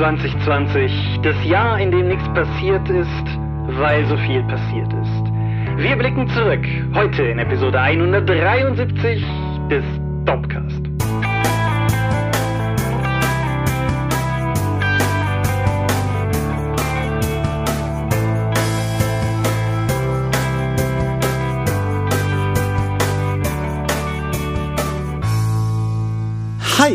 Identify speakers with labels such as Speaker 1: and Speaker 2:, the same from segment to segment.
Speaker 1: 2020, das Jahr, in dem nichts passiert ist, weil so viel passiert ist. Wir blicken zurück, heute in Episode 173 des Dopcast.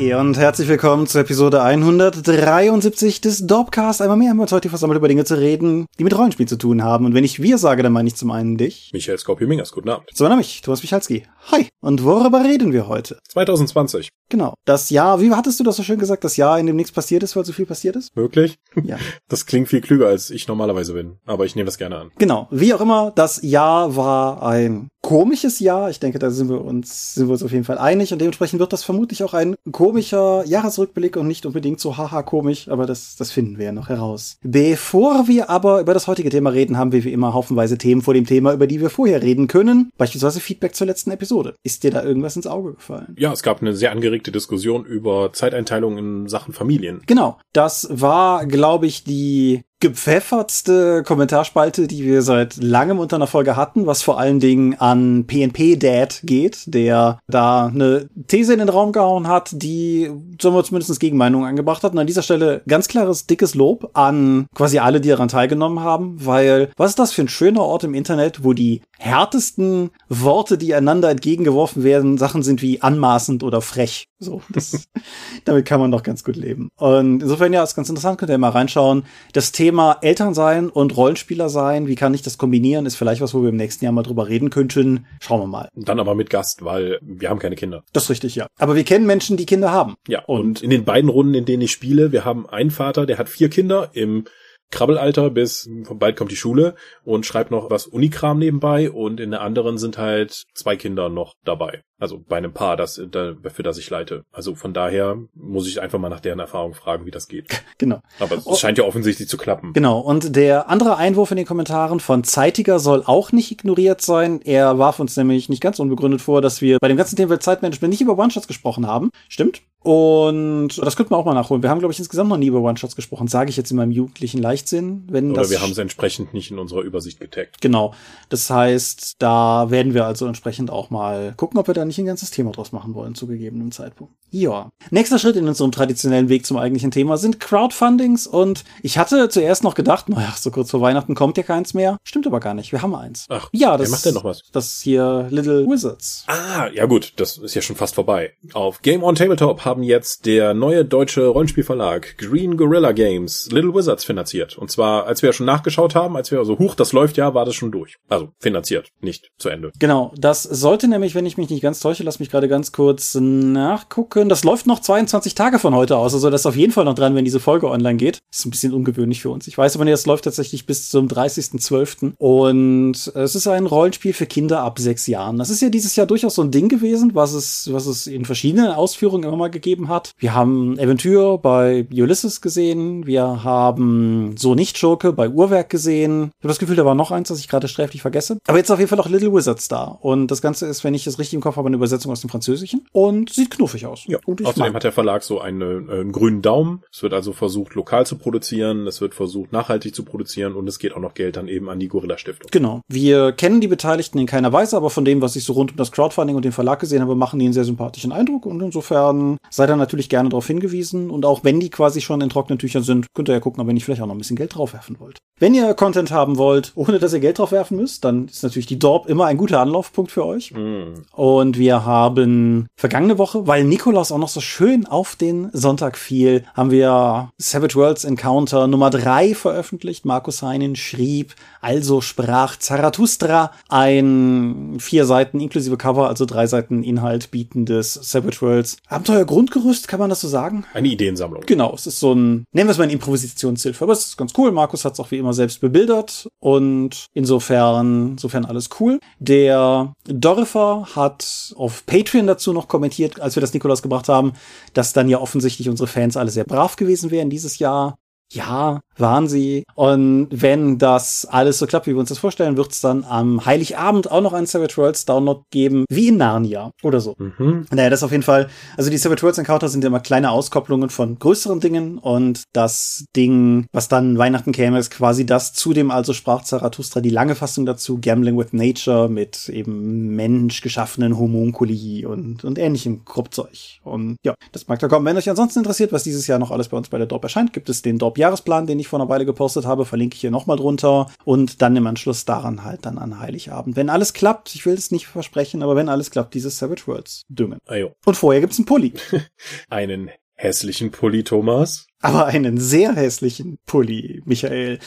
Speaker 2: Hi und herzlich willkommen zur Episode 173 des Dorpcast. Einmal mehr haben wir uns heute versammelt, über Dinge zu reden, die mit Rollenspiel zu tun haben. Und wenn ich wir sage, dann meine ich zum einen dich.
Speaker 3: Michael Skorpio-Mingers, guten Abend.
Speaker 2: Zum anderen mich, Thomas Michalski. Hi. Und worüber reden wir heute?
Speaker 3: 2020.
Speaker 2: Genau. Das Jahr, wie hattest du das so schön gesagt? Das Jahr, in dem nichts passiert ist, weil so viel passiert ist?
Speaker 3: Möglich?
Speaker 2: Ja.
Speaker 3: Das klingt viel klüger, als ich normalerweise bin. Aber ich nehme das gerne an.
Speaker 2: Genau. Wie auch immer, das Jahr war ein komisches Jahr. Ich denke, da sind wir uns, sind wir uns auf jeden Fall einig. Und dementsprechend wird das vermutlich auch ein komischer Jahresrückblick und nicht unbedingt so haha komisch. Aber das, das finden wir ja noch heraus. Bevor wir aber über das heutige Thema reden, haben wir wie immer haufenweise Themen vor dem Thema, über die wir vorher reden können. Beispielsweise Feedback zur letzten Episode. Ist dir da irgendwas ins Auge gefallen?
Speaker 3: Ja, es gab eine sehr angeregte Diskussion über Zeiteinteilung in Sachen Familien.
Speaker 2: Genau. Das war, glaube ich, die gepfeffertste Kommentarspalte, die wir seit langem unter einer Folge hatten, was vor allen Dingen an PNP Dad geht, der da eine These in den Raum gehauen hat, die sagen wir zumindest Gegenmeinungen angebracht hat. Und an dieser Stelle ganz klares, dickes Lob an quasi alle, die daran teilgenommen haben, weil was ist das für ein schöner Ort im Internet, wo die härtesten Worte, die einander entgegengeworfen werden, Sachen sind wie anmaßend oder frech. So, das, damit kann man doch ganz gut leben. Und insofern ja, ist ganz interessant, könnt ihr mal reinschauen. Das Thema Eltern sein und Rollenspieler sein, wie kann ich das kombinieren, ist vielleicht was, wo wir im nächsten Jahr mal drüber reden könnten. Schauen wir mal.
Speaker 3: Dann aber mit Gast, weil wir haben keine Kinder.
Speaker 2: Das ist richtig, ja. Aber wir kennen Menschen, die Kinder haben.
Speaker 3: Ja, und, und in den beiden Runden, in denen ich spiele, wir haben einen Vater, der hat vier Kinder im Krabbelalter bis bald kommt die Schule und schreibt noch was Unikram nebenbei und in der anderen sind halt zwei Kinder noch dabei. Also bei einem Paar, das, für das ich leite. Also von daher muss ich einfach mal nach deren Erfahrung fragen, wie das geht.
Speaker 2: Genau.
Speaker 3: Aber es scheint ja offensichtlich zu klappen.
Speaker 2: Genau. Und der andere Einwurf in den Kommentaren von Zeitiger soll auch nicht ignoriert sein. Er warf uns nämlich nicht ganz unbegründet vor, dass wir bei dem ganzen Thema Zeitmanagement nicht über One-Shots gesprochen haben. Stimmt. Und das könnten wir auch mal nachholen. Wir haben, glaube ich, insgesamt noch nie über One-Shots gesprochen. Sage ich jetzt in meinem jugendlichen Leichtsinn. Wenn
Speaker 3: Oder
Speaker 2: das
Speaker 3: wir haben es entsprechend nicht in unserer Übersicht getaggt.
Speaker 2: Genau. Das heißt, da werden wir also entsprechend auch mal gucken, ob wir da nicht ein ganzes Thema draus machen wollen zu gegebenem Zeitpunkt. Ja. Nächster Schritt in unserem traditionellen Weg zum eigentlichen Thema sind Crowdfundings und ich hatte zuerst noch gedacht, naja, so kurz vor Weihnachten kommt ja keins mehr. Stimmt aber gar nicht. Wir haben eins.
Speaker 3: Ach,
Speaker 2: ja, das
Speaker 3: wer macht denn noch was?
Speaker 2: Das hier Little Wizards.
Speaker 3: Ah, ja gut, das ist ja schon fast vorbei. Auf Game on Tabletop haben jetzt der neue deutsche Rollenspielverlag Green Gorilla Games Little Wizards finanziert. Und zwar, als wir ja schon nachgeschaut haben, als wir also, huch, das läuft ja, war das schon durch. Also finanziert, nicht zu Ende.
Speaker 2: Genau, das sollte nämlich, wenn ich mich nicht ganz täusche, lass mich gerade ganz kurz nachgucken. Das läuft noch 22 Tage von heute aus, also das ist auf jeden Fall noch dran, wenn diese Folge online geht. Ist ein bisschen ungewöhnlich für uns. Ich weiß aber nicht, das läuft tatsächlich bis zum 30.12. Und es ist ein Rollenspiel für Kinder ab sechs Jahren. Das ist ja dieses Jahr durchaus so ein Ding gewesen, was es, was es in verschiedenen Ausführungen immer mal gegeben hat. Wir haben Aventur bei Ulysses gesehen. Wir haben So nicht Schurke bei Uhrwerk gesehen. Ich habe das Gefühl, da war noch eins, das ich gerade sträflich vergesse. Aber jetzt auf jeden Fall auch Little Wizards da. Und das Ganze ist, wenn ich das richtig im Kopf habe, eine Übersetzung aus dem Französischen. Und sieht knuffig aus.
Speaker 3: Ja. Und Außerdem mag. hat der Verlag so eine, äh, einen grünen Daumen. Es wird also versucht, lokal zu produzieren. Es wird versucht, nachhaltig zu produzieren. Und es geht auch noch Geld dann eben an die Gorilla Stiftung.
Speaker 2: Genau. Wir kennen die Beteiligten in keiner Weise, aber von dem, was ich so rund um das Crowdfunding und den Verlag gesehen habe, machen die einen sehr sympathischen Eindruck. Und insofern seid ihr natürlich gerne darauf hingewiesen. Und auch wenn die quasi schon in trockenen Tüchern sind, könnt ihr ja gucken, ob ihr nicht vielleicht auch noch ein bisschen Geld draufwerfen wollt. Wenn ihr Content haben wollt, ohne dass ihr Geld draufwerfen müsst, dann ist natürlich die Dorp immer ein guter Anlaufpunkt für euch.
Speaker 3: Mm.
Speaker 2: Und wir haben vergangene Woche, weil Nikolaus auch noch so schön auf den Sonntag fiel, haben wir Savage Worlds Encounter Nummer drei veröffentlicht. Markus Heinen schrieb, also sprach Zarathustra, ein vier Seiten inklusive Cover, also drei Seiten Inhalt bietendes Savage Worlds Abenteuer Grundgerüst, kann man das so sagen?
Speaker 3: Eine Ideensammlung.
Speaker 2: Genau, es ist so ein, nennen wir es mal eine Improvisationshilfe, aber es ist ganz cool. Markus hat es auch wie immer selbst bebildert und insofern, insofern alles cool. Der Dorifer hat auf Patreon dazu noch kommentiert, als wir das Nikolaus gebracht haben, dass dann ja offensichtlich unsere Fans alle sehr brav gewesen wären dieses Jahr Ja, waren sie. Und wenn das alles so klappt, wie wir uns das vorstellen, wird es dann am Heiligabend auch noch einen Savage Worlds Download geben, wie in Narnia oder so. Mhm. Naja, das auf jeden Fall. Also die Savage Worlds Encounter sind ja immer kleine Auskopplungen von größeren Dingen und das Ding, was dann Weihnachten käme, ist quasi das. Zudem also sprach Zarathustra die lange Fassung dazu, Gambling with Nature mit eben menschgeschaffenen Homunkuli und, und ähnlichem Kruppzeug. Und ja, das mag da kommen. Wenn euch ansonsten interessiert, was dieses Jahr noch alles bei uns bei der Dorp erscheint, gibt es den Dorp Jahresplan, den ich vor einer Weile gepostet habe, verlinke ich hier nochmal drunter und dann im Anschluss daran halt dann an Heiligabend. Wenn alles klappt, ich will es nicht versprechen, aber wenn alles klappt, dieses Savage Worlds düngen.
Speaker 3: Ajo.
Speaker 2: Und vorher gibt's einen Pulli.
Speaker 3: einen hässlichen Pulli, Thomas
Speaker 2: aber einen sehr hässlichen Pulli, Michael.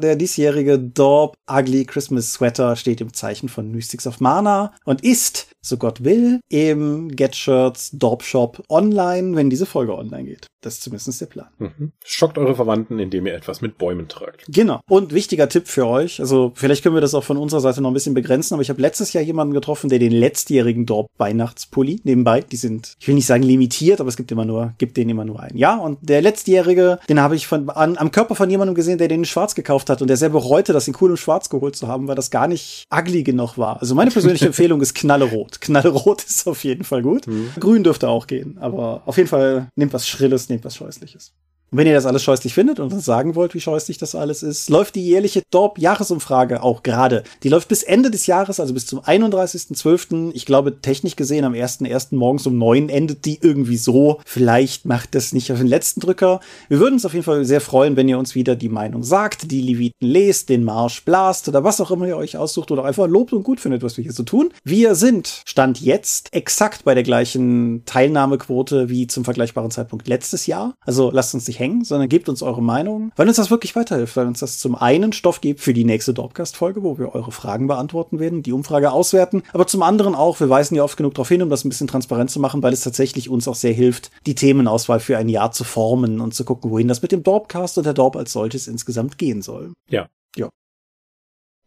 Speaker 2: Der diesjährige Dorp Ugly Christmas Sweater steht im Zeichen von Mystics of Mana und ist, so Gott will, im Get Shirts Dorp Shop online, wenn diese Folge online geht. Das ist zumindest der Plan.
Speaker 3: Mhm. Schockt eure Verwandten, indem ihr etwas mit Bäumen tragt.
Speaker 2: Genau. Und wichtiger Tipp für euch, also vielleicht können wir das auch von unserer Seite noch ein bisschen begrenzen, aber ich habe letztes Jahr jemanden getroffen, der den letztjährigen Dorp Weihnachtspulli nebenbei, die sind, ich will nicht sagen limitiert, aber es gibt immer nur, gibt den immer nur einen. Ja, und der letztjährige Dreijährige, den habe ich von, an, am Körper von jemandem gesehen, der den in schwarz gekauft hat und der sehr bereute, das in cool und schwarz geholt zu haben, weil das gar nicht ugly genug war. Also meine persönliche Empfehlung ist Knallerot. Knallerot ist auf jeden Fall gut. Mhm. Grün dürfte auch gehen, aber auf jeden Fall nehmt was Schrilles, nehmt was Scheußliches. Und wenn ihr das alles scheußlich findet und uns sagen wollt, wie scheußlich das alles ist, läuft die jährliche Dorp-Jahresumfrage auch gerade. Die läuft bis Ende des Jahres, also bis zum 31.12. Ich glaube, technisch gesehen am 1.1. morgens um 9 endet die irgendwie so. Vielleicht macht das nicht auf den letzten Drücker. Wir würden uns auf jeden Fall sehr freuen, wenn ihr uns wieder die Meinung sagt, die Leviten lest, den Marsch blast oder was auch immer ihr euch aussucht oder einfach lobt und gut findet, was wir hier so tun. Wir sind, Stand jetzt, exakt bei der gleichen Teilnahmequote wie zum vergleichbaren Zeitpunkt letztes Jahr. Also lasst uns nicht nicht hängen, sondern gebt uns eure Meinung, weil uns das wirklich weiterhilft, weil uns das zum einen Stoff gibt für die nächste Dropcast-Folge, wo wir eure Fragen beantworten werden, die Umfrage auswerten, aber zum anderen auch, wir weisen ja oft genug darauf hin, um das ein bisschen transparent zu machen, weil es tatsächlich uns auch sehr hilft, die Themenauswahl für ein Jahr zu formen und zu gucken, wohin das mit dem Dorpcast und der Dorp als solches insgesamt gehen soll.
Speaker 3: Ja.
Speaker 2: Ja.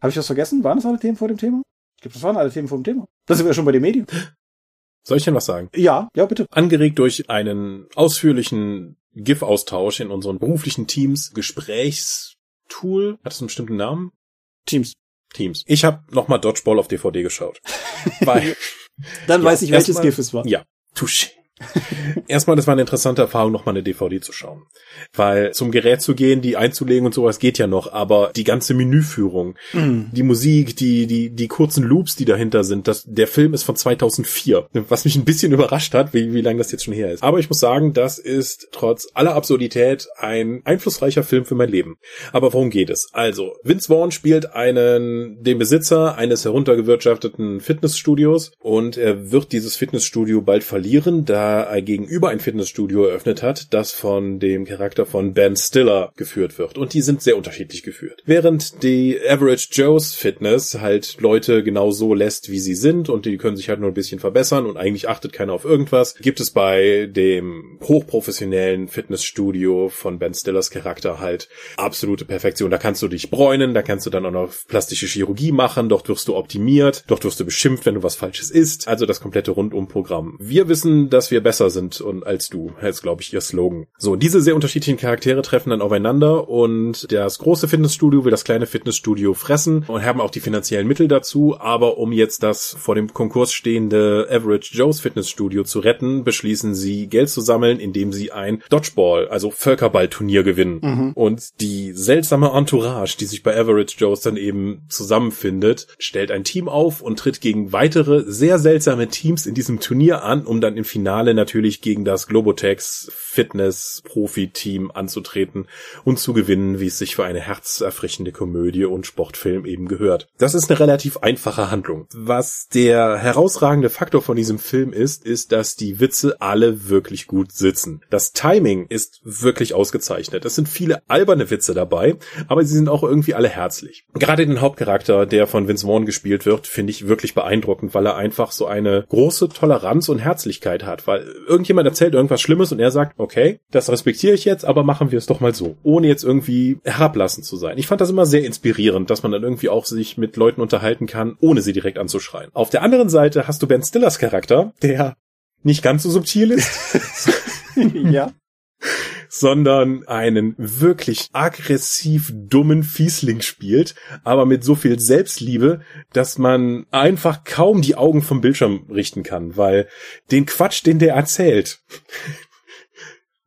Speaker 2: Habe ich was vergessen? Waren das alle Themen vor dem Thema? Ich glaube, das waren alle Themen vor dem Thema. Da sind wir ja schon bei den Medien.
Speaker 3: Soll ich denn was sagen?
Speaker 2: Ja, ja, bitte.
Speaker 3: Angeregt durch einen ausführlichen GIF-Austausch in unseren beruflichen Teams, Gesprächstool, hat es einen bestimmten Namen?
Speaker 2: Teams.
Speaker 3: Teams. Ich habe nochmal Dodgeball auf DVD geschaut. Weil,
Speaker 2: Dann ja, weiß ich, welches GIF es war.
Speaker 3: Ja, touché. Erstmal, das war eine interessante Erfahrung, nochmal eine DVD zu schauen. Weil zum Gerät zu gehen, die einzulegen und sowas geht ja noch, aber die ganze Menüführung, mm. die Musik, die, die, die kurzen Loops, die dahinter sind, das, der Film ist von 2004. Was mich ein bisschen überrascht hat, wie, wie lange das jetzt schon her ist. Aber ich muss sagen, das ist trotz aller Absurdität ein einflussreicher Film für mein Leben. Aber worum geht es? Also, Vince Vaughn spielt einen, den Besitzer eines heruntergewirtschafteten Fitnessstudios und er wird dieses Fitnessstudio bald verlieren, da er gegenüber ein Fitnessstudio eröffnet hat, das von dem Charakter von Ben Stiller geführt wird. Und die sind sehr unterschiedlich geführt. Während die Average Joe's Fitness halt Leute genau so lässt, wie sie sind und die können sich halt nur ein bisschen verbessern und eigentlich achtet keiner auf irgendwas, gibt es bei dem hochprofessionellen Fitnessstudio von Ben Stillers Charakter halt absolute Perfektion. Da kannst du dich bräunen, da kannst du dann auch noch plastische Chirurgie machen, dort wirst du optimiert, dort wirst du beschimpft, wenn du was Falsches isst. Also das komplette Rundumprogramm. Wir wissen, dass wir wir besser sind und als du, heißt glaube ich ihr Slogan. So, diese sehr unterschiedlichen Charaktere treffen dann aufeinander und das große Fitnessstudio will das kleine Fitnessstudio fressen und haben auch die finanziellen Mittel dazu, aber um jetzt das vor dem Konkurs stehende Average Joe's Fitnessstudio zu retten, beschließen sie Geld zu sammeln, indem sie ein Dodgeball, also Völkerballturnier gewinnen. Mhm. Und die seltsame Entourage, die sich bei Average Joe's dann eben zusammenfindet, stellt ein Team auf und tritt gegen weitere sehr seltsame Teams in diesem Turnier an, um dann im Finale Finale natürlich gegen das Globotex Fitness Profi Team anzutreten und zu gewinnen, wie es sich für eine herzerfrischende Komödie und Sportfilm eben gehört. Das ist eine relativ einfache Handlung. Was der herausragende Faktor von diesem Film ist, ist, dass die Witze alle wirklich gut sitzen. Das Timing ist wirklich ausgezeichnet. Es sind viele alberne Witze dabei, aber sie sind auch irgendwie alle herzlich. Gerade den Hauptcharakter, der von Vince Vaughn gespielt wird, finde ich wirklich beeindruckend, weil er einfach so eine große Toleranz und Herzlichkeit hat, weil irgendjemand erzählt irgendwas Schlimmes und er sagt, okay, das respektiere ich jetzt, aber machen wir es doch mal so, ohne jetzt irgendwie herablassend zu sein. Ich fand das immer sehr inspirierend, dass man dann irgendwie auch sich mit Leuten unterhalten kann, ohne sie direkt anzuschreien. Auf der anderen Seite hast du Ben Stillers Charakter, der nicht ganz so subtil ist.
Speaker 2: ja
Speaker 3: sondern einen wirklich aggressiv dummen Fiesling spielt, aber mit so viel Selbstliebe, dass man einfach kaum die Augen vom Bildschirm richten kann, weil den Quatsch, den der erzählt,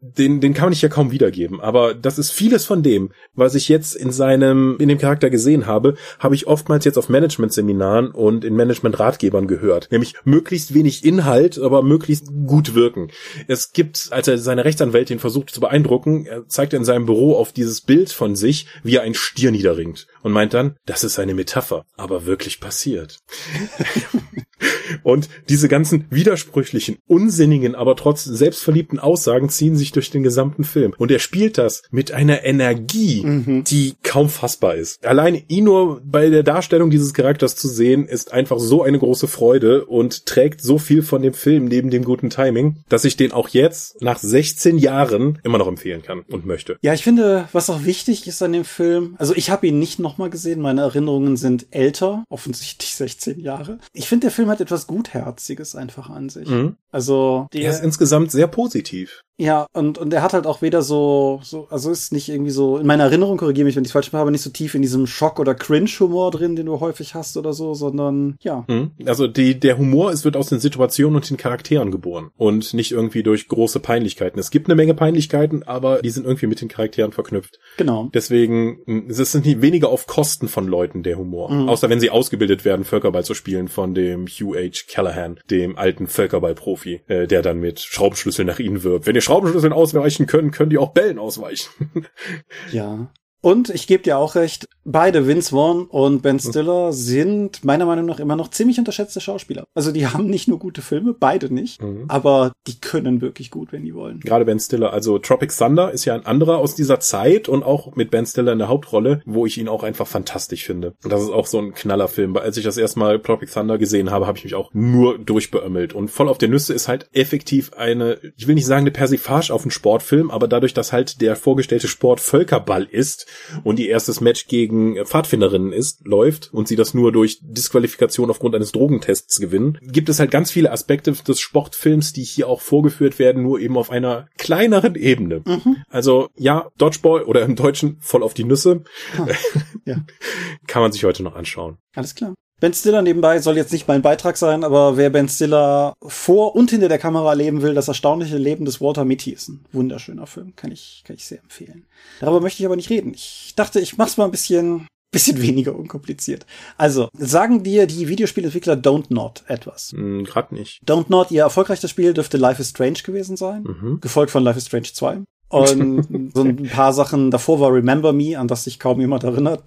Speaker 3: den, den kann man nicht ja kaum wiedergeben. Aber das ist vieles von dem, was ich jetzt in seinem, in dem Charakter gesehen habe, habe ich oftmals jetzt auf Management-Seminaren und in Management-Ratgebern gehört. Nämlich möglichst wenig Inhalt, aber möglichst gut wirken. Es gibt, als er seine Rechtsanwältin versucht zu beeindrucken, er zeigt in seinem Büro auf dieses Bild von sich, wie er ein Stier niederringt und meint dann, das ist eine Metapher, aber wirklich passiert. Und diese ganzen widersprüchlichen, unsinnigen, aber trotzdem selbstverliebten Aussagen ziehen sich durch den gesamten Film. Und er spielt das mit einer Energie, mhm. die kaum fassbar ist. Allein ihn nur bei der Darstellung dieses Charakters zu sehen, ist einfach so eine große Freude und trägt so viel von dem Film neben dem guten Timing, dass ich den auch jetzt nach 16 Jahren immer noch empfehlen kann und möchte.
Speaker 2: Ja, ich finde, was auch wichtig ist an dem Film, also ich habe ihn nicht nochmal gesehen, meine Erinnerungen sind älter, offensichtlich 16 Jahre. Ich finde, der Film hat etwas Gutherziges einfach an sich. Mhm. Also,
Speaker 3: der ist insgesamt sehr positiv.
Speaker 2: Ja, und, und er hat halt auch weder so, so, also ist nicht irgendwie so, in meiner Erinnerung, korrigiere mich, wenn ich es falsch mache, aber nicht so tief in diesem Schock- oder Cringe-Humor drin, den du häufig hast oder so, sondern ja.
Speaker 3: Mhm. Also die, der Humor, es wird aus den Situationen und den Charakteren geboren und nicht irgendwie durch große Peinlichkeiten. Es gibt eine Menge Peinlichkeiten, aber die sind irgendwie mit den Charakteren verknüpft.
Speaker 2: Genau.
Speaker 3: Deswegen, es ist nicht weniger auf Kosten von Leuten der Humor. Mhm. Außer wenn sie ausgebildet werden, Völkerball zu spielen von dem Hugh H. Callahan, dem alten Völkerball-Profi, äh, der dann mit Schraubenschlüsseln nach ihnen wirbt. Wenn ihr Schraubenschlüsseln ausweichen können, können die auch Bällen ausweichen.
Speaker 2: ja. Und ich gebe dir auch recht, beide Vince Vaughn und Ben Stiller sind meiner Meinung nach immer noch ziemlich unterschätzte Schauspieler. Also die haben nicht nur gute Filme, beide nicht, mhm. aber die können wirklich gut, wenn die wollen.
Speaker 3: Gerade Ben Stiller, also Tropic Thunder ist ja ein anderer aus dieser Zeit und auch mit Ben Stiller in der Hauptrolle, wo ich ihn auch einfach fantastisch finde. Und das ist auch so ein Knallerfilm. Als ich das erste Mal Tropic Thunder gesehen habe, habe ich mich auch nur durchbeömmelt. Und voll auf der Nüsse ist halt effektiv eine, ich will nicht sagen eine Persiflage auf einen Sportfilm, aber dadurch, dass halt der vorgestellte Sport Völkerball ist, und ihr erstes Match gegen Pfadfinderinnen ist, läuft und sie das nur durch Disqualifikation aufgrund eines Drogentests gewinnen, gibt es halt ganz viele Aspekte des Sportfilms, die hier auch vorgeführt werden, nur eben auf einer kleineren Ebene. Mhm. Also ja, Dodgeball oder im Deutschen voll auf die Nüsse. Ah, ja. Kann man sich heute noch anschauen.
Speaker 2: Alles klar. Ben Stiller nebenbei soll jetzt nicht mein Beitrag sein, aber wer Ben Stiller vor und hinter der Kamera erleben will, das erstaunliche Leben des Walter Mitty ist ein wunderschöner Film. Kann ich, kann ich sehr empfehlen. Darüber möchte ich aber nicht reden. Ich dachte, ich mach's mal ein bisschen, bisschen weniger unkompliziert. Also, sagen dir die Videospielentwickler Don't Not etwas?
Speaker 3: Mm, Gerade nicht.
Speaker 2: Don't Not, ihr erfolgreichstes Spiel dürfte Life is Strange gewesen sein, mhm. gefolgt von Life is Strange 2. Und so ein paar Sachen davor war Remember Me, an das sich kaum jemand erinnert.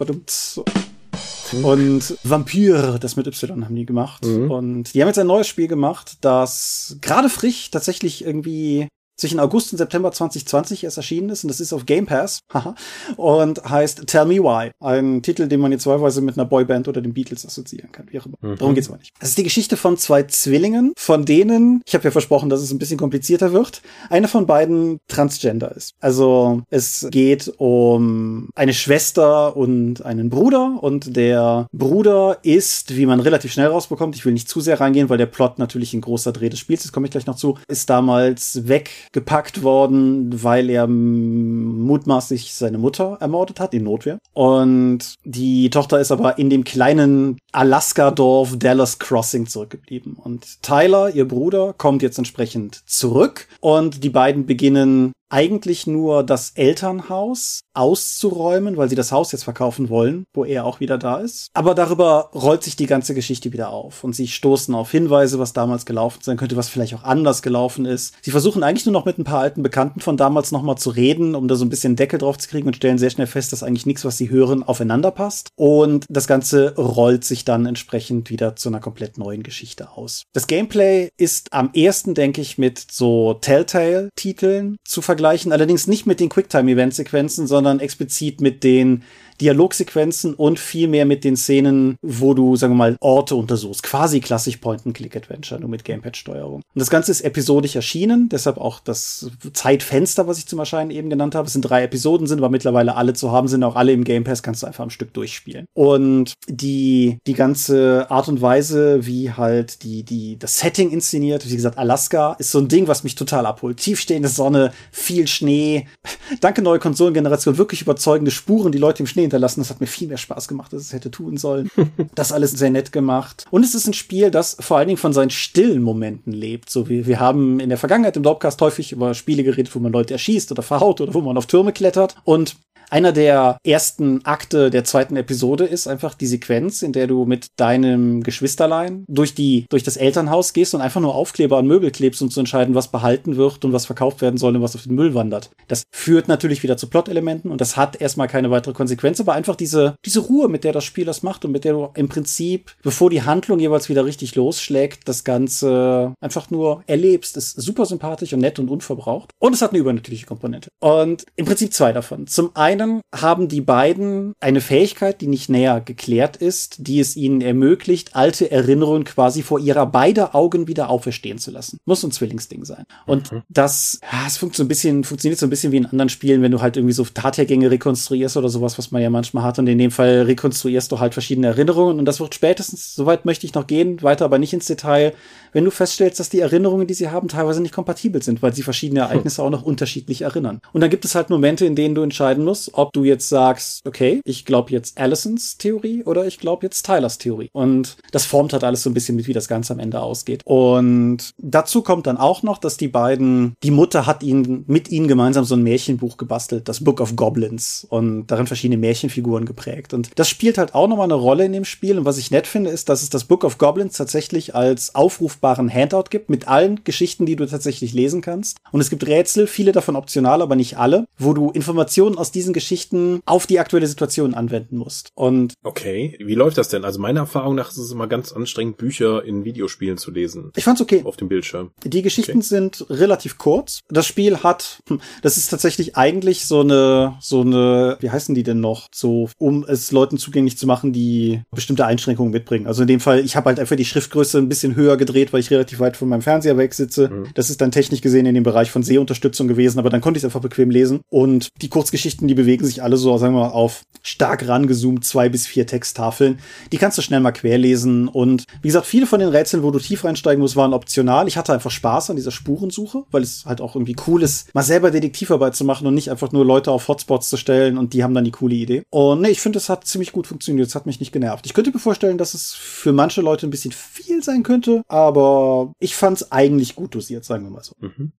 Speaker 2: Mhm. Und Vampire, das mit Y haben die gemacht. Mhm. Und die haben jetzt ein neues Spiel gemacht, das gerade frisch tatsächlich irgendwie zwischen August und September 2020 erst erschienen ist und das ist auf Game Pass und heißt Tell Me Why. Ein Titel, den man jetzt wahlweise mit einer Boyband oder den Beatles assoziieren kann. Wie auch immer. Mhm. Darum geht's aber nicht. Es ist die Geschichte von zwei Zwillingen, von denen, ich habe ja versprochen, dass es ein bisschen komplizierter wird, einer von beiden Transgender ist. Also es geht um eine Schwester und einen Bruder und der Bruder ist, wie man relativ schnell rausbekommt, ich will nicht zu sehr reingehen, weil der Plot natürlich ein großer Dreh des Spiels, das komme ich gleich noch zu, ist damals weg gepackt worden, weil er mutmaßlich seine Mutter ermordet hat in Notwehr. Und die Tochter ist aber in dem kleinen Alaska-Dorf Dallas Crossing zurückgeblieben. Und Tyler, ihr Bruder, kommt jetzt entsprechend zurück und die beiden beginnen eigentlich nur das Elternhaus auszuräumen, weil sie das Haus jetzt verkaufen wollen, wo er auch wieder da ist. Aber darüber rollt sich die ganze Geschichte wieder auf und sie stoßen auf Hinweise, was damals gelaufen sein könnte, was vielleicht auch anders gelaufen ist. Sie versuchen eigentlich nur noch mit ein paar alten Bekannten von damals nochmal zu reden, um da so ein bisschen Deckel drauf zu kriegen und stellen sehr schnell fest, dass eigentlich nichts, was sie hören, aufeinander passt. Und das Ganze rollt sich dann entsprechend wieder zu einer komplett neuen Geschichte aus. Das Gameplay ist am ersten, denke ich, mit so Telltale-Titeln zu vergleichen vergleichen, allerdings nicht mit den Quicktime-Event-Sequenzen, sondern explizit mit den Dialogsequenzen und viel mehr mit den Szenen, wo du, sagen wir mal, Orte untersuchst. Quasi klassisch Point-and-Click-Adventure, nur mit Gamepad-Steuerung. Und das Ganze ist episodisch erschienen, deshalb auch das Zeitfenster, was ich zum Erscheinen eben genannt habe. Es sind drei Episoden, sind aber mittlerweile alle zu haben, sind auch alle im Game Pass, kannst du einfach am Stück durchspielen. Und die, die ganze Art und Weise, wie halt die, die, das Setting inszeniert, wie gesagt, Alaska ist so ein Ding, was mich total abholt. Tiefstehende Sonne, viel Schnee. Danke neue Konsolengeneration, wirklich überzeugende Spuren, die Leute im Schnee hinterlassen. Das hat mir viel mehr Spaß gemacht, als es hätte tun sollen. das alles sehr nett gemacht. Und es ist ein Spiel, das vor allen Dingen von seinen stillen Momenten lebt. So wie wir haben in der Vergangenheit im Dropcast häufig über Spiele geredet, wo man Leute erschießt oder verhaut oder wo man auf Türme klettert. Und einer der ersten Akte der zweiten Episode ist einfach die Sequenz, in der du mit deinem Geschwisterlein durch die, durch das Elternhaus gehst und einfach nur Aufkleber an Möbel klebst, um zu entscheiden, was behalten wird und was verkauft werden soll und was auf den Müll wandert. Das führt natürlich wieder zu Plot-Elementen und das hat erstmal keine weitere Konsequenz, aber einfach diese, diese Ruhe, mit der das Spiel das macht und mit der du im Prinzip, bevor die Handlung jeweils wieder richtig losschlägt, das Ganze einfach nur erlebst, ist super sympathisch und nett und unverbraucht. Und es hat eine übernatürliche Komponente. Und im Prinzip zwei davon. Zum einen einen haben die beiden eine Fähigkeit, die nicht näher geklärt ist, die es ihnen ermöglicht, alte Erinnerungen quasi vor ihrer beider Augen wieder auferstehen zu lassen. Muss ein Zwillingsding sein. Und mhm. das, es funktioniert so ein bisschen, funktioniert so ein bisschen wie in anderen Spielen, wenn du halt irgendwie so Tathergänge rekonstruierst oder sowas, was man ja manchmal hat. Und in dem Fall rekonstruierst du halt verschiedene Erinnerungen. Und das wird spätestens, soweit möchte ich noch gehen, weiter aber nicht ins Detail, wenn du feststellst, dass die Erinnerungen, die sie haben, teilweise nicht kompatibel sind, weil sie verschiedene Ereignisse hm. auch noch unterschiedlich erinnern. Und dann gibt es halt Momente, in denen du entscheiden musst, ob du jetzt sagst, okay, ich glaube jetzt Allisons Theorie oder ich glaube jetzt Tylers Theorie. Und das formt halt alles so ein bisschen mit, wie das Ganze am Ende ausgeht. Und dazu kommt dann auch noch, dass die beiden, die Mutter hat ihnen mit ihnen gemeinsam so ein Märchenbuch gebastelt, das Book of Goblins und darin verschiedene Märchenfiguren geprägt. Und das spielt halt auch nochmal eine Rolle in dem Spiel. Und was ich nett finde, ist, dass es das Book of Goblins tatsächlich als Aufruf lesbaren Handout gibt mit allen Geschichten, die du tatsächlich lesen kannst. Und es gibt Rätsel, viele davon optional, aber nicht alle, wo du Informationen aus diesen Geschichten auf die aktuelle Situation anwenden musst. Und
Speaker 3: okay, wie läuft das denn? Also meiner Erfahrung nach ist es immer ganz anstrengend, Bücher in Videospielen zu lesen.
Speaker 2: Ich fand's okay.
Speaker 3: Auf dem Bildschirm.
Speaker 2: Die Geschichten okay. sind relativ kurz. Das Spiel hat, hm, das ist tatsächlich eigentlich so eine, so eine, wie heißen die denn noch? So, um es Leuten zugänglich zu machen, die bestimmte Einschränkungen mitbringen. Also in dem Fall, ich habe halt einfach die Schriftgröße ein bisschen höher gedreht, weil ich relativ weit von meinem Fernseher weg sitze. Mhm. Das ist dann technisch gesehen in dem Bereich von Sehunterstützung gewesen, aber dann konnte ich es einfach bequem lesen. Und die Kurzgeschichten, die bewegen sich alle so, sagen wir mal, auf stark rangezoomt zwei bis vier Texttafeln. Die kannst du schnell mal querlesen. Und wie gesagt, viele von den Rätseln, wo du tief reinsteigen musst, waren optional. Ich hatte einfach Spaß an dieser Spurensuche, weil es halt auch irgendwie cool ist, mal selber Detektivarbeit zu machen und nicht einfach nur Leute auf Hotspots zu stellen und die haben dann die coole Idee. Und nee, ich finde, es hat ziemlich gut funktioniert. Es hat mich nicht genervt. Ich könnte mir vorstellen, dass es für manche Leute ein bisschen viel sein könnte, aber ich fand es eigentlich gut dosiert, sagen wir mal so. Mhm.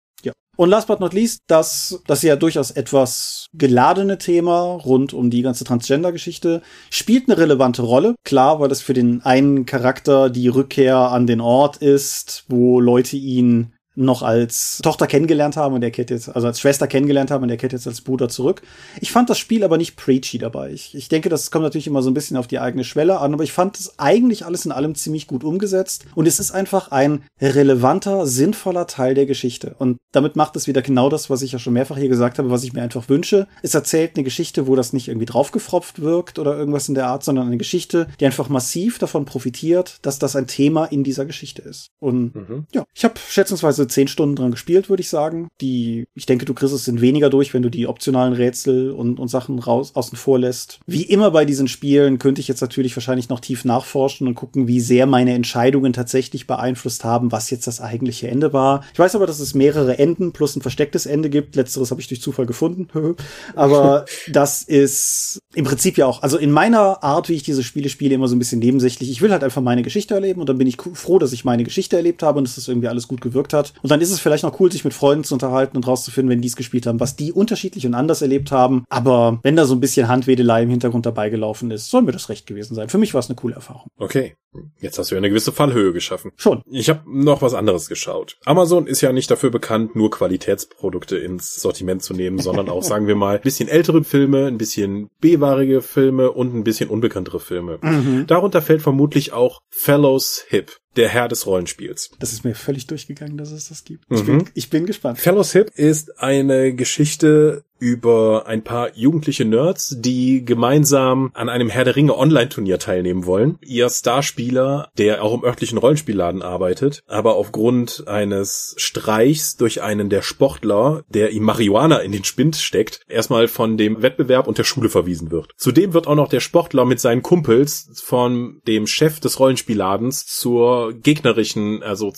Speaker 2: Und last but not least, das, das ja durchaus etwas geladene Thema rund um die ganze Transgender-Geschichte spielt eine relevante Rolle. Klar, weil das für den einen Charakter die Rückkehr an den Ort ist, wo Leute ihn noch als Tochter kennengelernt haben und der kehrt jetzt, also als Schwester kennengelernt haben und der kehrt jetzt als Bruder zurück. Ich fand das Spiel aber nicht preachy dabei. Ich, ich denke, das kommt natürlich immer so ein bisschen auf die eigene Schwelle an, aber ich fand es eigentlich alles in allem ziemlich gut umgesetzt und es ist einfach ein relevanter, sinnvoller Teil der Geschichte. Und damit macht es wieder genau das, was ich ja schon mehrfach hier gesagt habe, was ich mir einfach wünsche. Es erzählt eine Geschichte, wo das nicht irgendwie draufgefropft wirkt oder irgendwas in der Art, sondern eine Geschichte, die einfach massiv davon profitiert, dass das ein Thema in dieser Geschichte ist. Und mhm. ja, ich habe schätzungsweise zehn Stunden dran gespielt, würde ich sagen. Die, ich denke, du kriegst es in weniger durch, wenn du die optionalen Rätsel und, und Sachen raus, außen vor lässt. Wie immer bei diesen Spielen könnte ich jetzt natürlich wahrscheinlich noch tief nachforschen und gucken, wie sehr meine Entscheidungen tatsächlich beeinflusst haben, was jetzt das eigentliche Ende war. Ich weiß aber, dass es mehrere Enden plus ein verstecktes Ende gibt. Letzteres habe ich durch Zufall gefunden. aber das ist im Prinzip ja auch, also in meiner Art, wie ich diese Spiele spiele, immer so ein bisschen nebensächlich. Ich will halt einfach meine Geschichte erleben und dann bin ich froh, dass ich meine Geschichte erlebt habe und dass das irgendwie alles gut gewirkt hat. Und dann ist es vielleicht noch cool, sich mit Freunden zu unterhalten und rauszufinden, wenn die es gespielt haben, was die unterschiedlich und anders erlebt haben. Aber wenn da so ein bisschen Handwedelei im Hintergrund dabei gelaufen ist, soll mir das recht gewesen sein. Für mich war es eine coole Erfahrung.
Speaker 3: Okay. Jetzt hast du ja eine gewisse Fallhöhe geschaffen.
Speaker 2: Schon.
Speaker 3: Ich habe noch was anderes geschaut. Amazon ist ja nicht dafür bekannt, nur Qualitätsprodukte ins Sortiment zu nehmen, sondern auch, sagen wir mal, ein bisschen ältere Filme, ein bisschen B-warige Filme und ein bisschen unbekanntere Filme. Mhm. Darunter fällt vermutlich auch Fellows Hip der Herr des Rollenspiels.
Speaker 2: Das ist mir völlig durchgegangen, dass es das gibt. Ich, mhm. bin, ich bin gespannt.
Speaker 3: Fellowship ist eine Geschichte über ein paar jugendliche Nerds, die gemeinsam an einem Herr der Ringe Online-Turnier teilnehmen wollen. Ihr Starspieler, der auch im örtlichen Rollenspielladen arbeitet, aber aufgrund eines Streichs durch einen der Sportler, der ihm Marihuana in den Spind steckt, erstmal von dem Wettbewerb und der Schule verwiesen wird. Zudem wird auch noch der Sportler mit seinen Kumpels von dem Chef des Rollenspielladens zur gegnerischen, also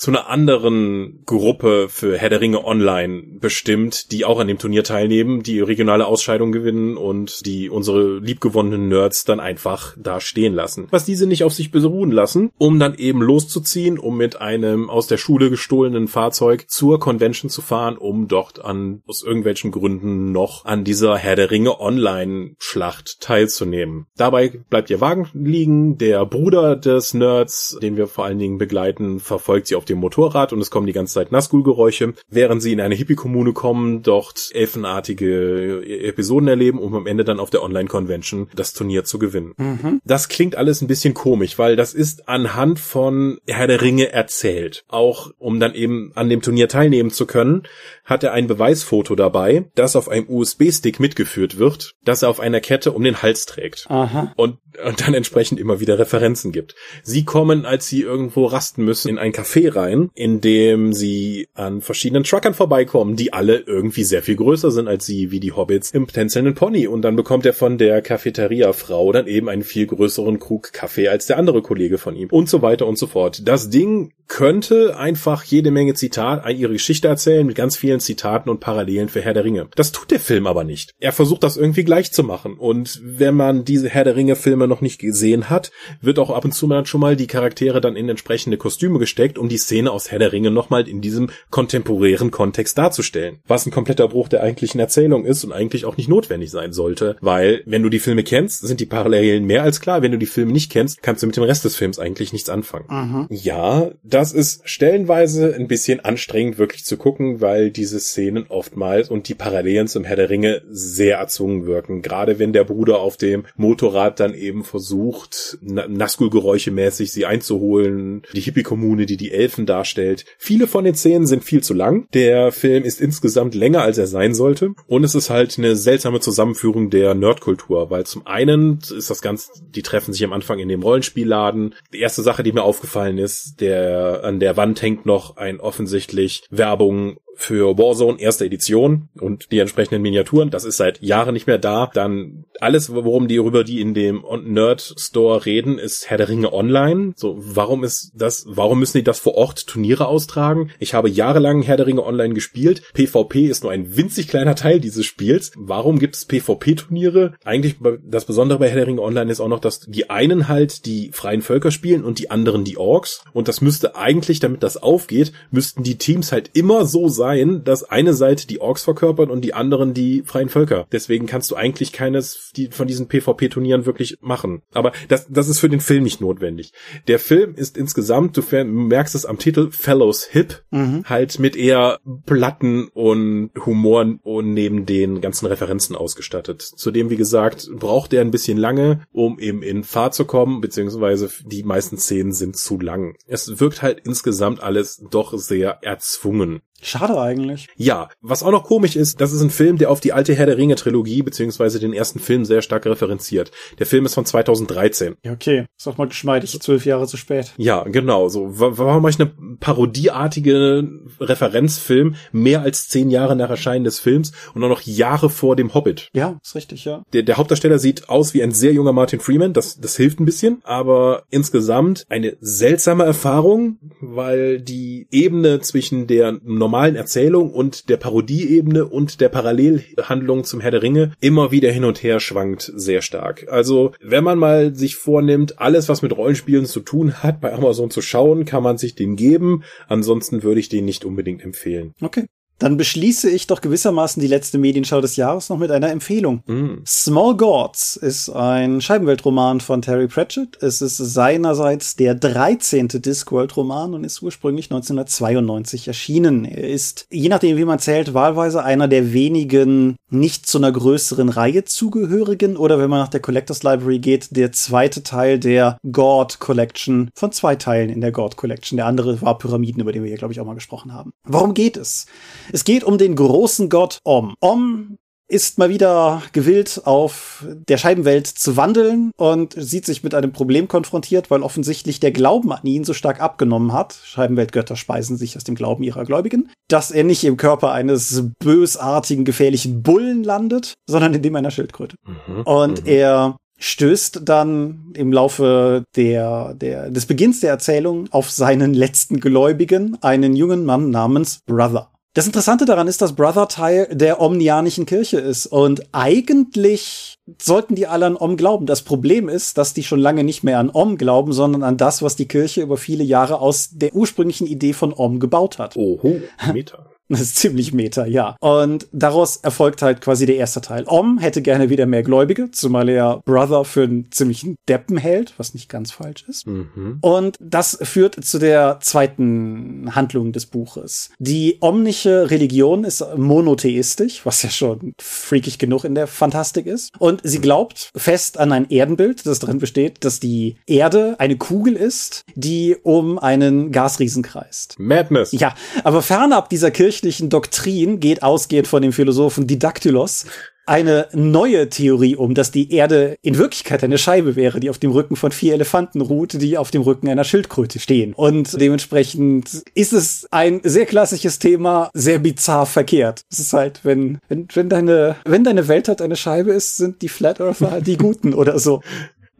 Speaker 3: zu einer anderen Gruppe für Herr der Ringe Online bestimmt, die auch an dem Turnier teilnehmen, die regionale Ausscheidung gewinnen und die unsere liebgewonnenen Nerds dann einfach da stehen lassen. Was diese nicht auf sich beruhen lassen, um dann eben loszuziehen, um mit einem aus der Schule gestohlenen Fahrzeug zur Convention zu fahren, um dort an aus irgendwelchen Gründen noch an dieser Herr der Ringe Online Schlacht teilzunehmen. Dabei bleibt ihr Wagen liegen, der Bruder des Nerds, den wir vor allen Dingen begleiten, verfolgt sie auf dem Motorrad und es kommen die ganze Zeit Nazgul-Geräusche, während sie in eine Hippie-Kommune kommen, dort elfenartige Episoden erleben, um am Ende dann auf der Online-Convention das Turnier zu gewinnen. Mhm. Das klingt alles ein bisschen komisch, weil das ist anhand von Herr der Ringe erzählt. Auch um dann eben an dem Turnier teilnehmen zu können, hat er ein Beweisfoto dabei, das auf einem USB-Stick mitgeführt wird, das er auf einer Kette um den Hals trägt. Aha. Und, und dann entsprechend immer wieder Referenzen gibt. Sie kommen, als sie irgendwo rasten müssen, in ein Café rein, in dem sie an verschiedenen Truckern vorbeikommen, die alle irgendwie sehr viel größer sind als sie, wie die Hobbits im tänzelnden Pony. Und dann bekommt er von der Cafeteria-Frau dann eben einen viel größeren Krug Kaffee als der andere Kollege von ihm. Und so weiter und so fort. Das Ding könnte einfach jede Menge Zitat, ihre Geschichte erzählen mit ganz vielen Zitaten und Parallelen für Herr der Ringe. Das tut der Film aber nicht. Er versucht das irgendwie gleich zu machen. Und wenn man diese Herr der Ringe Filme noch nicht gesehen hat, wird auch ab und zu mal schon mal die Charaktere dann in entsprechende Kostüme gesteckt, um die Szene aus Herr der Ringe nochmal in diesem kontemporären Kontext darzustellen. Was ein kompletter Bruch der eigentlichen Erzählung ist und eigentlich auch nicht notwendig sein sollte, weil wenn du die Filme kennst, sind die Parallelen mehr als klar. Wenn du die Filme nicht kennst, kannst du mit dem Rest des Films eigentlich nichts anfangen. Mhm. Ja, das ist stellenweise ein bisschen anstrengend wirklich zu gucken, weil diese Szenen oftmals und die Parallelen zum Herr der Ringe sehr erzwungen wirken. Gerade wenn der Bruder auf dem Motorrad dann eben versucht, Nazgul-Geräusche mäßig sie einzuholen, die Hippie-Kommune, die die Elfen darstellt. Viele von den Szenen sind viel zu lang. Der Film ist insgesamt länger, als er sein sollte. Und es ist halt eine seltsame Zusammenführung der Nerdkultur, weil zum einen ist das Ganze, die treffen sich am Anfang in dem Rollenspielladen. Die erste Sache, die mir aufgefallen ist, der an der Wand hängt noch ein offensichtlich Werbung für Warzone erste Edition und die entsprechenden Miniaturen. Das ist seit Jahren nicht mehr da. Dann alles, worum die über die in dem Nerd Store reden, ist Herr der Ringe Online. So, warum ist das, warum müssen die das vor Ort Turniere austragen? Ich habe jahrelang Herr der Ringe Online gespielt. PvP ist nur ein winzig kleiner Teil dieses Spiels. Warum gibt es PvP-Turniere? Eigentlich das Besondere bei Herr der Ringe Online ist auch noch, dass die einen halt die freien Völker spielen und die anderen die Orks. Und das müsste eigentlich, damit das aufgeht, müssten die Teams halt immer so sein, sein, dass eine Seite die Orks verkörpert und die anderen die freien Völker. Deswegen kannst du eigentlich keines von diesen PvP-Turnieren wirklich machen. Aber das, das ist für den Film nicht notwendig. Der Film ist insgesamt, du merkst es am Titel, Fellows Hip, mhm. halt mit eher Platten und Humor und neben den ganzen Referenzen ausgestattet. Zudem, wie gesagt, braucht er ein bisschen lange, um eben in Fahrt zu kommen, beziehungsweise die meisten Szenen sind zu lang. Es wirkt halt insgesamt alles doch sehr erzwungen.
Speaker 2: Schade eigentlich.
Speaker 3: Ja, was auch noch komisch ist, das ist ein Film, der auf die alte Herr der Ringe Trilogie beziehungsweise den ersten Film sehr stark referenziert. Der Film ist von 2013.
Speaker 2: Ja, okay. Ist auch mal geschmeidig, zwölf Jahre zu spät.
Speaker 3: Ja, genau. So, warum mache ich eine parodieartige Referenzfilm mehr als zehn Jahre nach Erscheinen des Films und auch noch Jahre vor dem Hobbit?
Speaker 2: Ja, ist richtig, ja.
Speaker 3: Der, der Hauptdarsteller sieht aus wie ein sehr junger Martin Freeman, das, das hilft ein bisschen, aber insgesamt eine seltsame Erfahrung, weil die Ebene zwischen der normalen Erzählung und der Parodieebene und der Parallelhandlung zum Herr der Ringe immer wieder hin und her schwankt sehr stark. Also, wenn man mal sich vornimmt, alles, was mit Rollenspielen zu tun hat, bei Amazon zu schauen, kann man sich den geben. Ansonsten würde ich den nicht unbedingt empfehlen.
Speaker 2: Okay. Dann beschließe ich doch gewissermaßen die letzte Medienschau des Jahres noch mit einer Empfehlung. Mm. Small Gods ist ein Scheibenweltroman von Terry Pratchett. Es ist seinerseits der 13. Discworld-Roman und ist ursprünglich 1992 erschienen. Er ist, je nachdem wie man zählt, wahlweise einer der wenigen nicht zu einer größeren Reihe zugehörigen oder wenn man nach der Collectors Library geht, der zweite Teil der God Collection von zwei Teilen in der God Collection. Der andere war Pyramiden, über den wir hier, glaube ich, auch mal gesprochen haben. Worum geht es? Es geht um den großen Gott Om. Om ist mal wieder gewillt, auf der Scheibenwelt zu wandeln und sieht sich mit einem Problem konfrontiert, weil offensichtlich der Glauben an ihn so stark abgenommen hat. Scheibenweltgötter speisen sich aus dem Glauben ihrer Gläubigen, dass er nicht im Körper eines bösartigen, gefährlichen Bullen landet, sondern in dem einer Schildkröte. Mhm. Und mhm. er stößt dann im Laufe der, der, des Beginns der Erzählung auf seinen letzten Gläubigen, einen jungen Mann namens Brother. Das Interessante daran ist, dass Brother Teil der omnianischen Kirche ist und eigentlich sollten die alle an Om glauben. Das Problem ist, dass die schon lange nicht mehr an Om glauben, sondern an das, was die Kirche über viele Jahre aus der ursprünglichen Idee von Om gebaut hat.
Speaker 3: Oho, Meta.
Speaker 2: Das ist ziemlich meta, ja. Und daraus erfolgt halt quasi der erste Teil. Om hätte gerne wieder mehr Gläubige, zumal er Brother für einen ziemlichen Deppen hält, was nicht ganz falsch ist. Mhm. Und das führt zu der zweiten Handlung des Buches. Die omnische Religion ist monotheistisch, was ja schon freakig genug in der Fantastik ist. Und sie glaubt fest an ein Erdenbild, das darin besteht, dass die Erde eine Kugel ist, die um einen Gasriesen kreist.
Speaker 3: Madness.
Speaker 2: Ja, aber fernab dieser Kirche kirchlichen Doktrin geht ausgehend von dem Philosophen Didaktylos eine neue Theorie um, dass die Erde in Wirklichkeit eine Scheibe wäre, die auf dem Rücken von vier Elefanten ruht, die auf dem Rücken einer Schildkröte stehen. Und dementsprechend ist es ein sehr klassisches Thema, sehr bizarr verkehrt. Es ist halt, wenn, wenn, wenn deine, wenn deine Welt halt eine Scheibe ist, sind die Flat Earther halt die Guten oder so.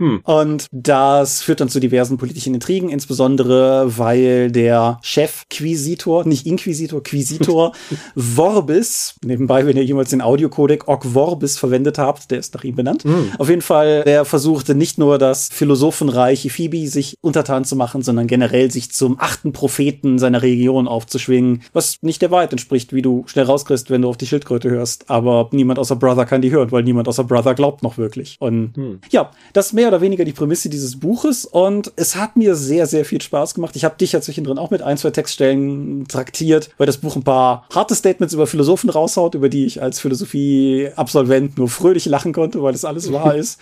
Speaker 2: Hm. Und das führt dann zu diversen politischen Intrigen, insbesondere weil der Chef-Quisitor, nicht Inquisitor, Quisitor, Vorbis, nebenbei, wenn ihr jemals den Audiocodec Org Vorbis verwendet habt, der ist nach ihm benannt. Hm. Auf jeden Fall, der versuchte nicht nur das Philosophenreich Phoebe sich untertan zu machen, sondern generell sich zum achten Propheten seiner Region aufzuschwingen, was nicht der Wahrheit entspricht, wie du schnell rauskriegst, wenn du auf die Schildkröte hörst. Aber niemand außer Brother kann die hören, weil niemand außer Brother glaubt noch wirklich. Und hm. ja, das mehr oder weniger die Prämisse dieses Buches und es hat mir sehr, sehr viel Spaß gemacht. Ich habe dich ja zwischendrin auch mit ein, zwei Textstellen traktiert, weil das Buch ein paar harte Statements über Philosophen raushaut, über die ich als Philosophie-Absolvent nur fröhlich lachen konnte, weil das alles wahr ist.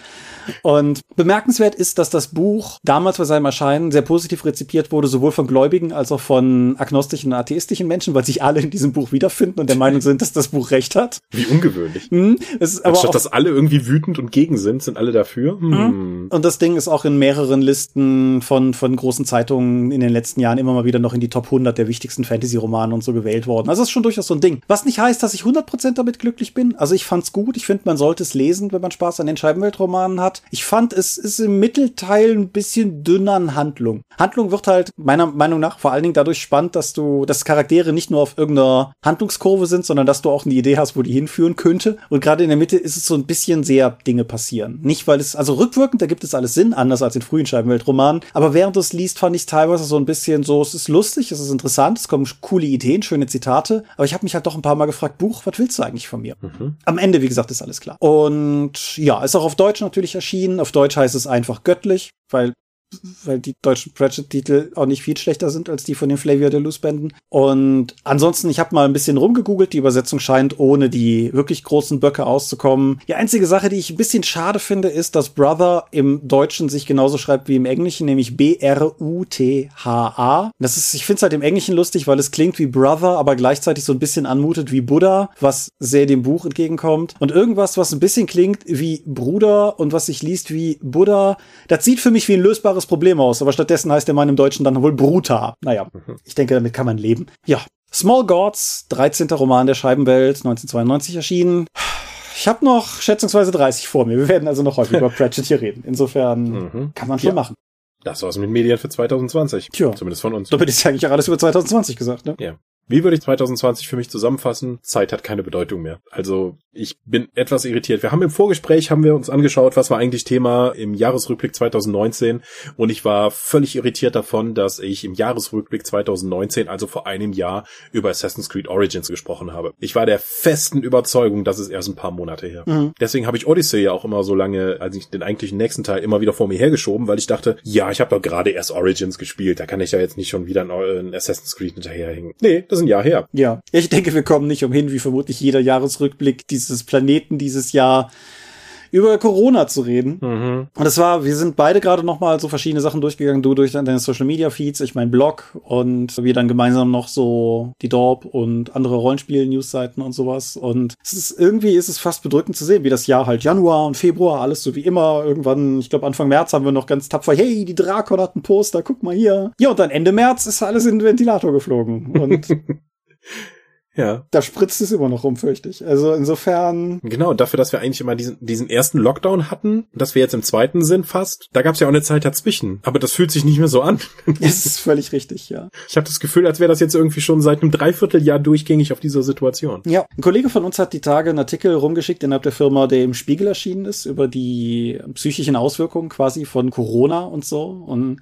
Speaker 2: Und bemerkenswert ist, dass das Buch damals bei seinem Erscheinen sehr positiv rezipiert wurde, sowohl von Gläubigen als auch von agnostischen und atheistischen Menschen, weil sich alle in diesem Buch wiederfinden und der Meinung sind, dass das Buch recht hat.
Speaker 3: Wie ungewöhnlich. Hm,
Speaker 2: es aber
Speaker 3: Anstatt dass alle irgendwie wütend und gegen sind, sind alle dafür.
Speaker 2: Hm. hm. Und das Ding ist auch in mehreren Listen von, von großen Zeitungen in den letzten Jahren immer mal wieder noch in die Top 100 der wichtigsten Fantasy-Romane und so gewählt worden. Also das ist schon durchaus so ein Ding. Was nicht heißt, dass ich 100% damit glücklich bin. Also ich fand's gut. Ich finde, man sollte es lesen, wenn man Spaß an den Scheibenweltromanen hat. Ich fand, es ist im Mittelteil ein bisschen dünner an Handlung. Handlung wird halt meiner Meinung nach vor allen Dingen dadurch spannend, dass du, dass Charaktere nicht nur auf irgendeiner Handlungskurve sind, sondern dass du auch eine Idee hast, wo die hinführen könnte. Und gerade in der Mitte ist es so ein bisschen sehr Dinge passieren. Nicht, weil es, also rückwirkend, da gibt es alles Sinn, anders als in frühen Scheibenweltromanen. Aber während du es liest, fand ich teilweise so ein bisschen so, es ist lustig, es ist interessant, es kommen coole Ideen, schöne Zitate. Aber ich habe mich halt doch ein paar Mal gefragt, Buch, was willst du eigentlich von mir? Mhm. Am Ende, wie gesagt, ist alles klar. Und ja, ist auch auf Deutsch natürlich erschienen. Auf Deutsch heißt es einfach göttlich, weil weil die deutschen Pratchett-Titel auch nicht viel schlechter sind als die von den Flavia Deluxe-Bänden. Und ansonsten, ich habe mal ein bisschen rumgegoogelt. Die Übersetzung scheint ohne die wirklich großen Böcke auszukommen. Die einzige Sache, die ich ein bisschen schade finde, ist, dass Brother im Deutschen sich genauso schreibt wie im Englischen, nämlich B-R-U-T-H-A. Das ist, ich finde es halt im Englischen lustig, weil es klingt wie Brother, aber gleichzeitig so ein bisschen anmutet wie Buddha, was sehr dem Buch entgegenkommt. Und irgendwas, was ein bisschen klingt wie Bruder und was sich liest wie Buddha, das sieht für mich wie ein lösbares klares Problem aus, aber stattdessen heißt der Mann im Deutschen dann wohl Bruta. Naja, mhm. ich denke, damit kann man leben. Ja. Small Gods, 13. Roman der Scheibenwelt, 1992 erschienen. Ich habe noch schätzungsweise 30 vor mir. Wir werden also noch häufig über Pratchett hier reden. Insofern mhm. kann man schon ja. machen.
Speaker 3: Das war's mit Medien für 2020.
Speaker 2: Tja.
Speaker 3: Zumindest von uns.
Speaker 2: Damit ist ja eigentlich auch alles über 2020 gesagt, ne?
Speaker 3: Ja. Wie würde ich 2020 für mich zusammenfassen? Zeit hat keine Bedeutung mehr. Also ich bin etwas irritiert. Wir haben im Vorgespräch haben wir uns angeschaut, was war eigentlich Thema im Jahresrückblick 2019 und ich war völlig irritiert davon, dass ich im Jahresrückblick 2019, also vor einem Jahr, über Assassin's Creed Origins gesprochen habe. Ich war der festen Überzeugung, dass es erst ein paar Monate her. Mhm. Deswegen habe ich Odyssey ja auch immer so lange, als ich den eigentlichen nächsten Teil immer wieder vor mir hergeschoben, weil ich dachte, ja, ich habe doch gerade erst Origins gespielt, da kann ich ja jetzt nicht schon wieder ein Assassin's Creed hinterherhängen. Nee, das ist ein Jahr her.
Speaker 2: Ja, ich denke, wir kommen nicht umhin, wie vermutlich jeder Jahresrückblick dieses Planeten dieses Jahr über Corona zu reden.
Speaker 3: Mhm.
Speaker 2: Und es war, wir sind beide gerade noch mal so verschiedene Sachen durchgegangen, du durch deine Social Media Feeds, ich mein Blog und wir dann gemeinsam noch so die Dorp und andere Rollenspiel Newsseiten und sowas und es ist irgendwie ist es fast bedrückend zu sehen, wie das Jahr halt Januar und Februar alles so wie immer irgendwann, ich glaube Anfang März haben wir noch ganz tapfer, hey, die Drakon hat einen Poster, guck mal hier. Ja, und dann Ende März ist alles in den Ventilator geflogen und
Speaker 3: Ja.
Speaker 2: da spritzt es immer noch rum, fürchte ich. Also insofern
Speaker 3: Genau, dafür, dass wir eigentlich immer diesen, diesen ersten Lockdown hatten, dass wir jetzt im zweiten sind fast, da gab es ja auch eine Zeit dazwischen. Aber das fühlt sich nicht mehr so an.
Speaker 2: ist es völlig richtig, ja.
Speaker 3: Ich habe das Gefühl, als wäre das jetzt irgendwie schon seit einem Dreivierteljahr durchgängig auf dieser Situation.
Speaker 2: Ja, ein Kollege von uns hat die Tage einen Artikel rumgeschickt innerhalb der Firma, der im Spiegel erschienen ist, über die psychischen Auswirkungen quasi von Corona und so. Und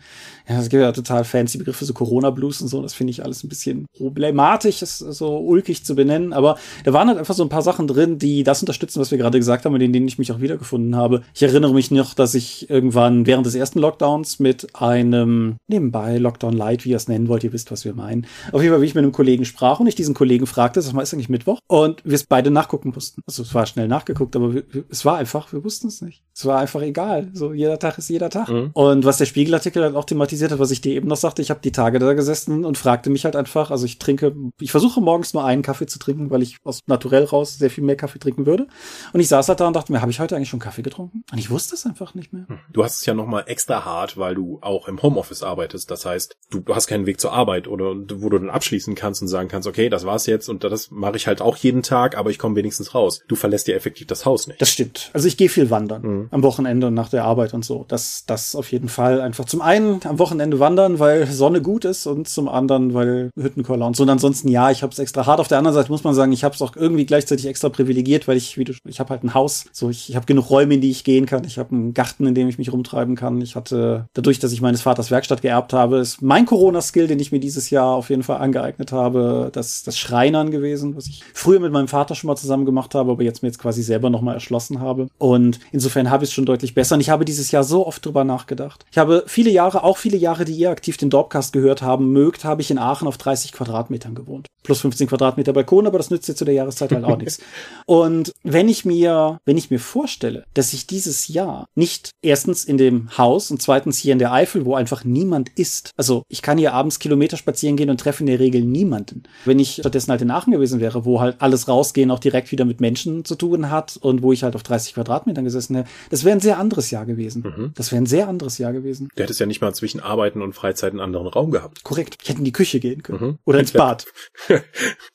Speaker 2: ja, es gibt ja total fancy Begriffe, so Corona-Blues und so. Das finde ich alles ein bisschen problematisch, ist so ulkig zu benennen. Aber da waren halt einfach so ein paar Sachen drin, die das unterstützen, was wir gerade gesagt haben, und in denen ich mich auch wiedergefunden habe. Ich erinnere mich noch, dass ich irgendwann während des ersten Lockdowns mit einem nebenbei Lockdown Light, wie ihr es nennen wollt, ihr wisst, was wir meinen. Auf jeden Fall, wie ich mit einem Kollegen sprach und ich diesen Kollegen fragte, sag mal, ist eigentlich Mittwoch? Und wir es beide nachgucken mussten. Also es war schnell nachgeguckt, aber wir, es war einfach, wir wussten es nicht. Es war einfach egal. So jeder Tag ist jeder Tag.
Speaker 3: Mhm.
Speaker 2: Und was der Spiegelartikel halt auch thematisiert hat, was ich dir eben noch sagte, ich habe die Tage da gesessen und fragte mich halt einfach, also ich trinke, ich versuche morgens nur einen Kaffee zu trinken, weil ich aus naturell raus sehr viel mehr Kaffee trinken würde. Und ich saß halt da und dachte mir, habe ich heute eigentlich schon Kaffee getrunken? Und ich wusste es einfach nicht mehr.
Speaker 3: Du hast es ja nochmal extra hart, weil du auch im Homeoffice arbeitest. Das heißt, du, hast keinen Weg zur Arbeit oder wo du dann abschließen kannst und sagen kannst, okay, das war's jetzt und das mache ich halt auch jeden Tag, aber ich komme wenigstens raus. Du verlässt dir effektiv das Haus nicht.
Speaker 2: Das stimmt. Also ich gehe viel wandern
Speaker 3: Mhm.
Speaker 2: am Wochenende und nach der Arbeit und so. Das, das auf jeden Fall einfach zum einen am Wochenende wandern, weil Sonne gut ist und zum anderen, weil Hüttenkoller und so. Und ansonsten ja, ich habe es extra hart. Auf der anderen Seite muss man sagen, ich habe es auch irgendwie gleichzeitig extra privilegiert, weil ich, wie du, ich habe halt ein Haus, so ich, ich habe genug Räume, in die ich gehen kann. Ich habe einen Garten, in dem ich mich rumtreiben kann. Ich hatte dadurch, dass ich meines Vaters Werkstatt geerbt habe, ist mein Corona-Skill, den ich mir dieses Jahr auf jeden Fall angeeignet habe, das, das Schreinern gewesen, was ich früher mit meinem Vater schon mal zusammen gemacht habe, aber jetzt mir jetzt quasi selber nochmal erschlossen habe. Und insofern habe ich es schon deutlich besser. Und ich habe dieses Jahr so oft drüber nachgedacht. Ich habe viele Jahre, auch viele Jahre, die ihr aktiv den Dorpcast gehört haben mögt, habe ich in Aachen auf 30 Quadratmetern gewohnt. Plus 15 Quadratmeter Balkon, aber das nützt jetzt zu der Jahreszeit halt auch nichts. Und wenn ich mir, wenn ich mir vorstelle, dass ich dieses Jahr nicht erstens in dem Haus und zweitens hier in der Eifel, wo einfach niemand ist. Also ich kann hier abends Kilometer spazieren gehen und treffe in der Regel niemanden. Wenn ich stattdessen halt in Aachen gewesen wäre, wo halt alles rausgehen auch direkt wieder mit Menschen zu tun hat und wo ich halt auf 30 Quadratmetern gesessen hätte, das wäre ein sehr anderes Jahr gewesen.
Speaker 3: Mhm.
Speaker 2: Das wäre ein sehr anderes Jahr gewesen.
Speaker 3: Du hättest ja nicht mal zwischen Arbeiten und Freizeit einen anderen Raum gehabt.
Speaker 2: Korrekt. Ich hätte in die Küche gehen können.
Speaker 3: Mhm.
Speaker 2: Oder ins Bad.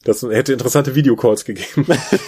Speaker 3: Das hätte interessante Videocalls gegeben.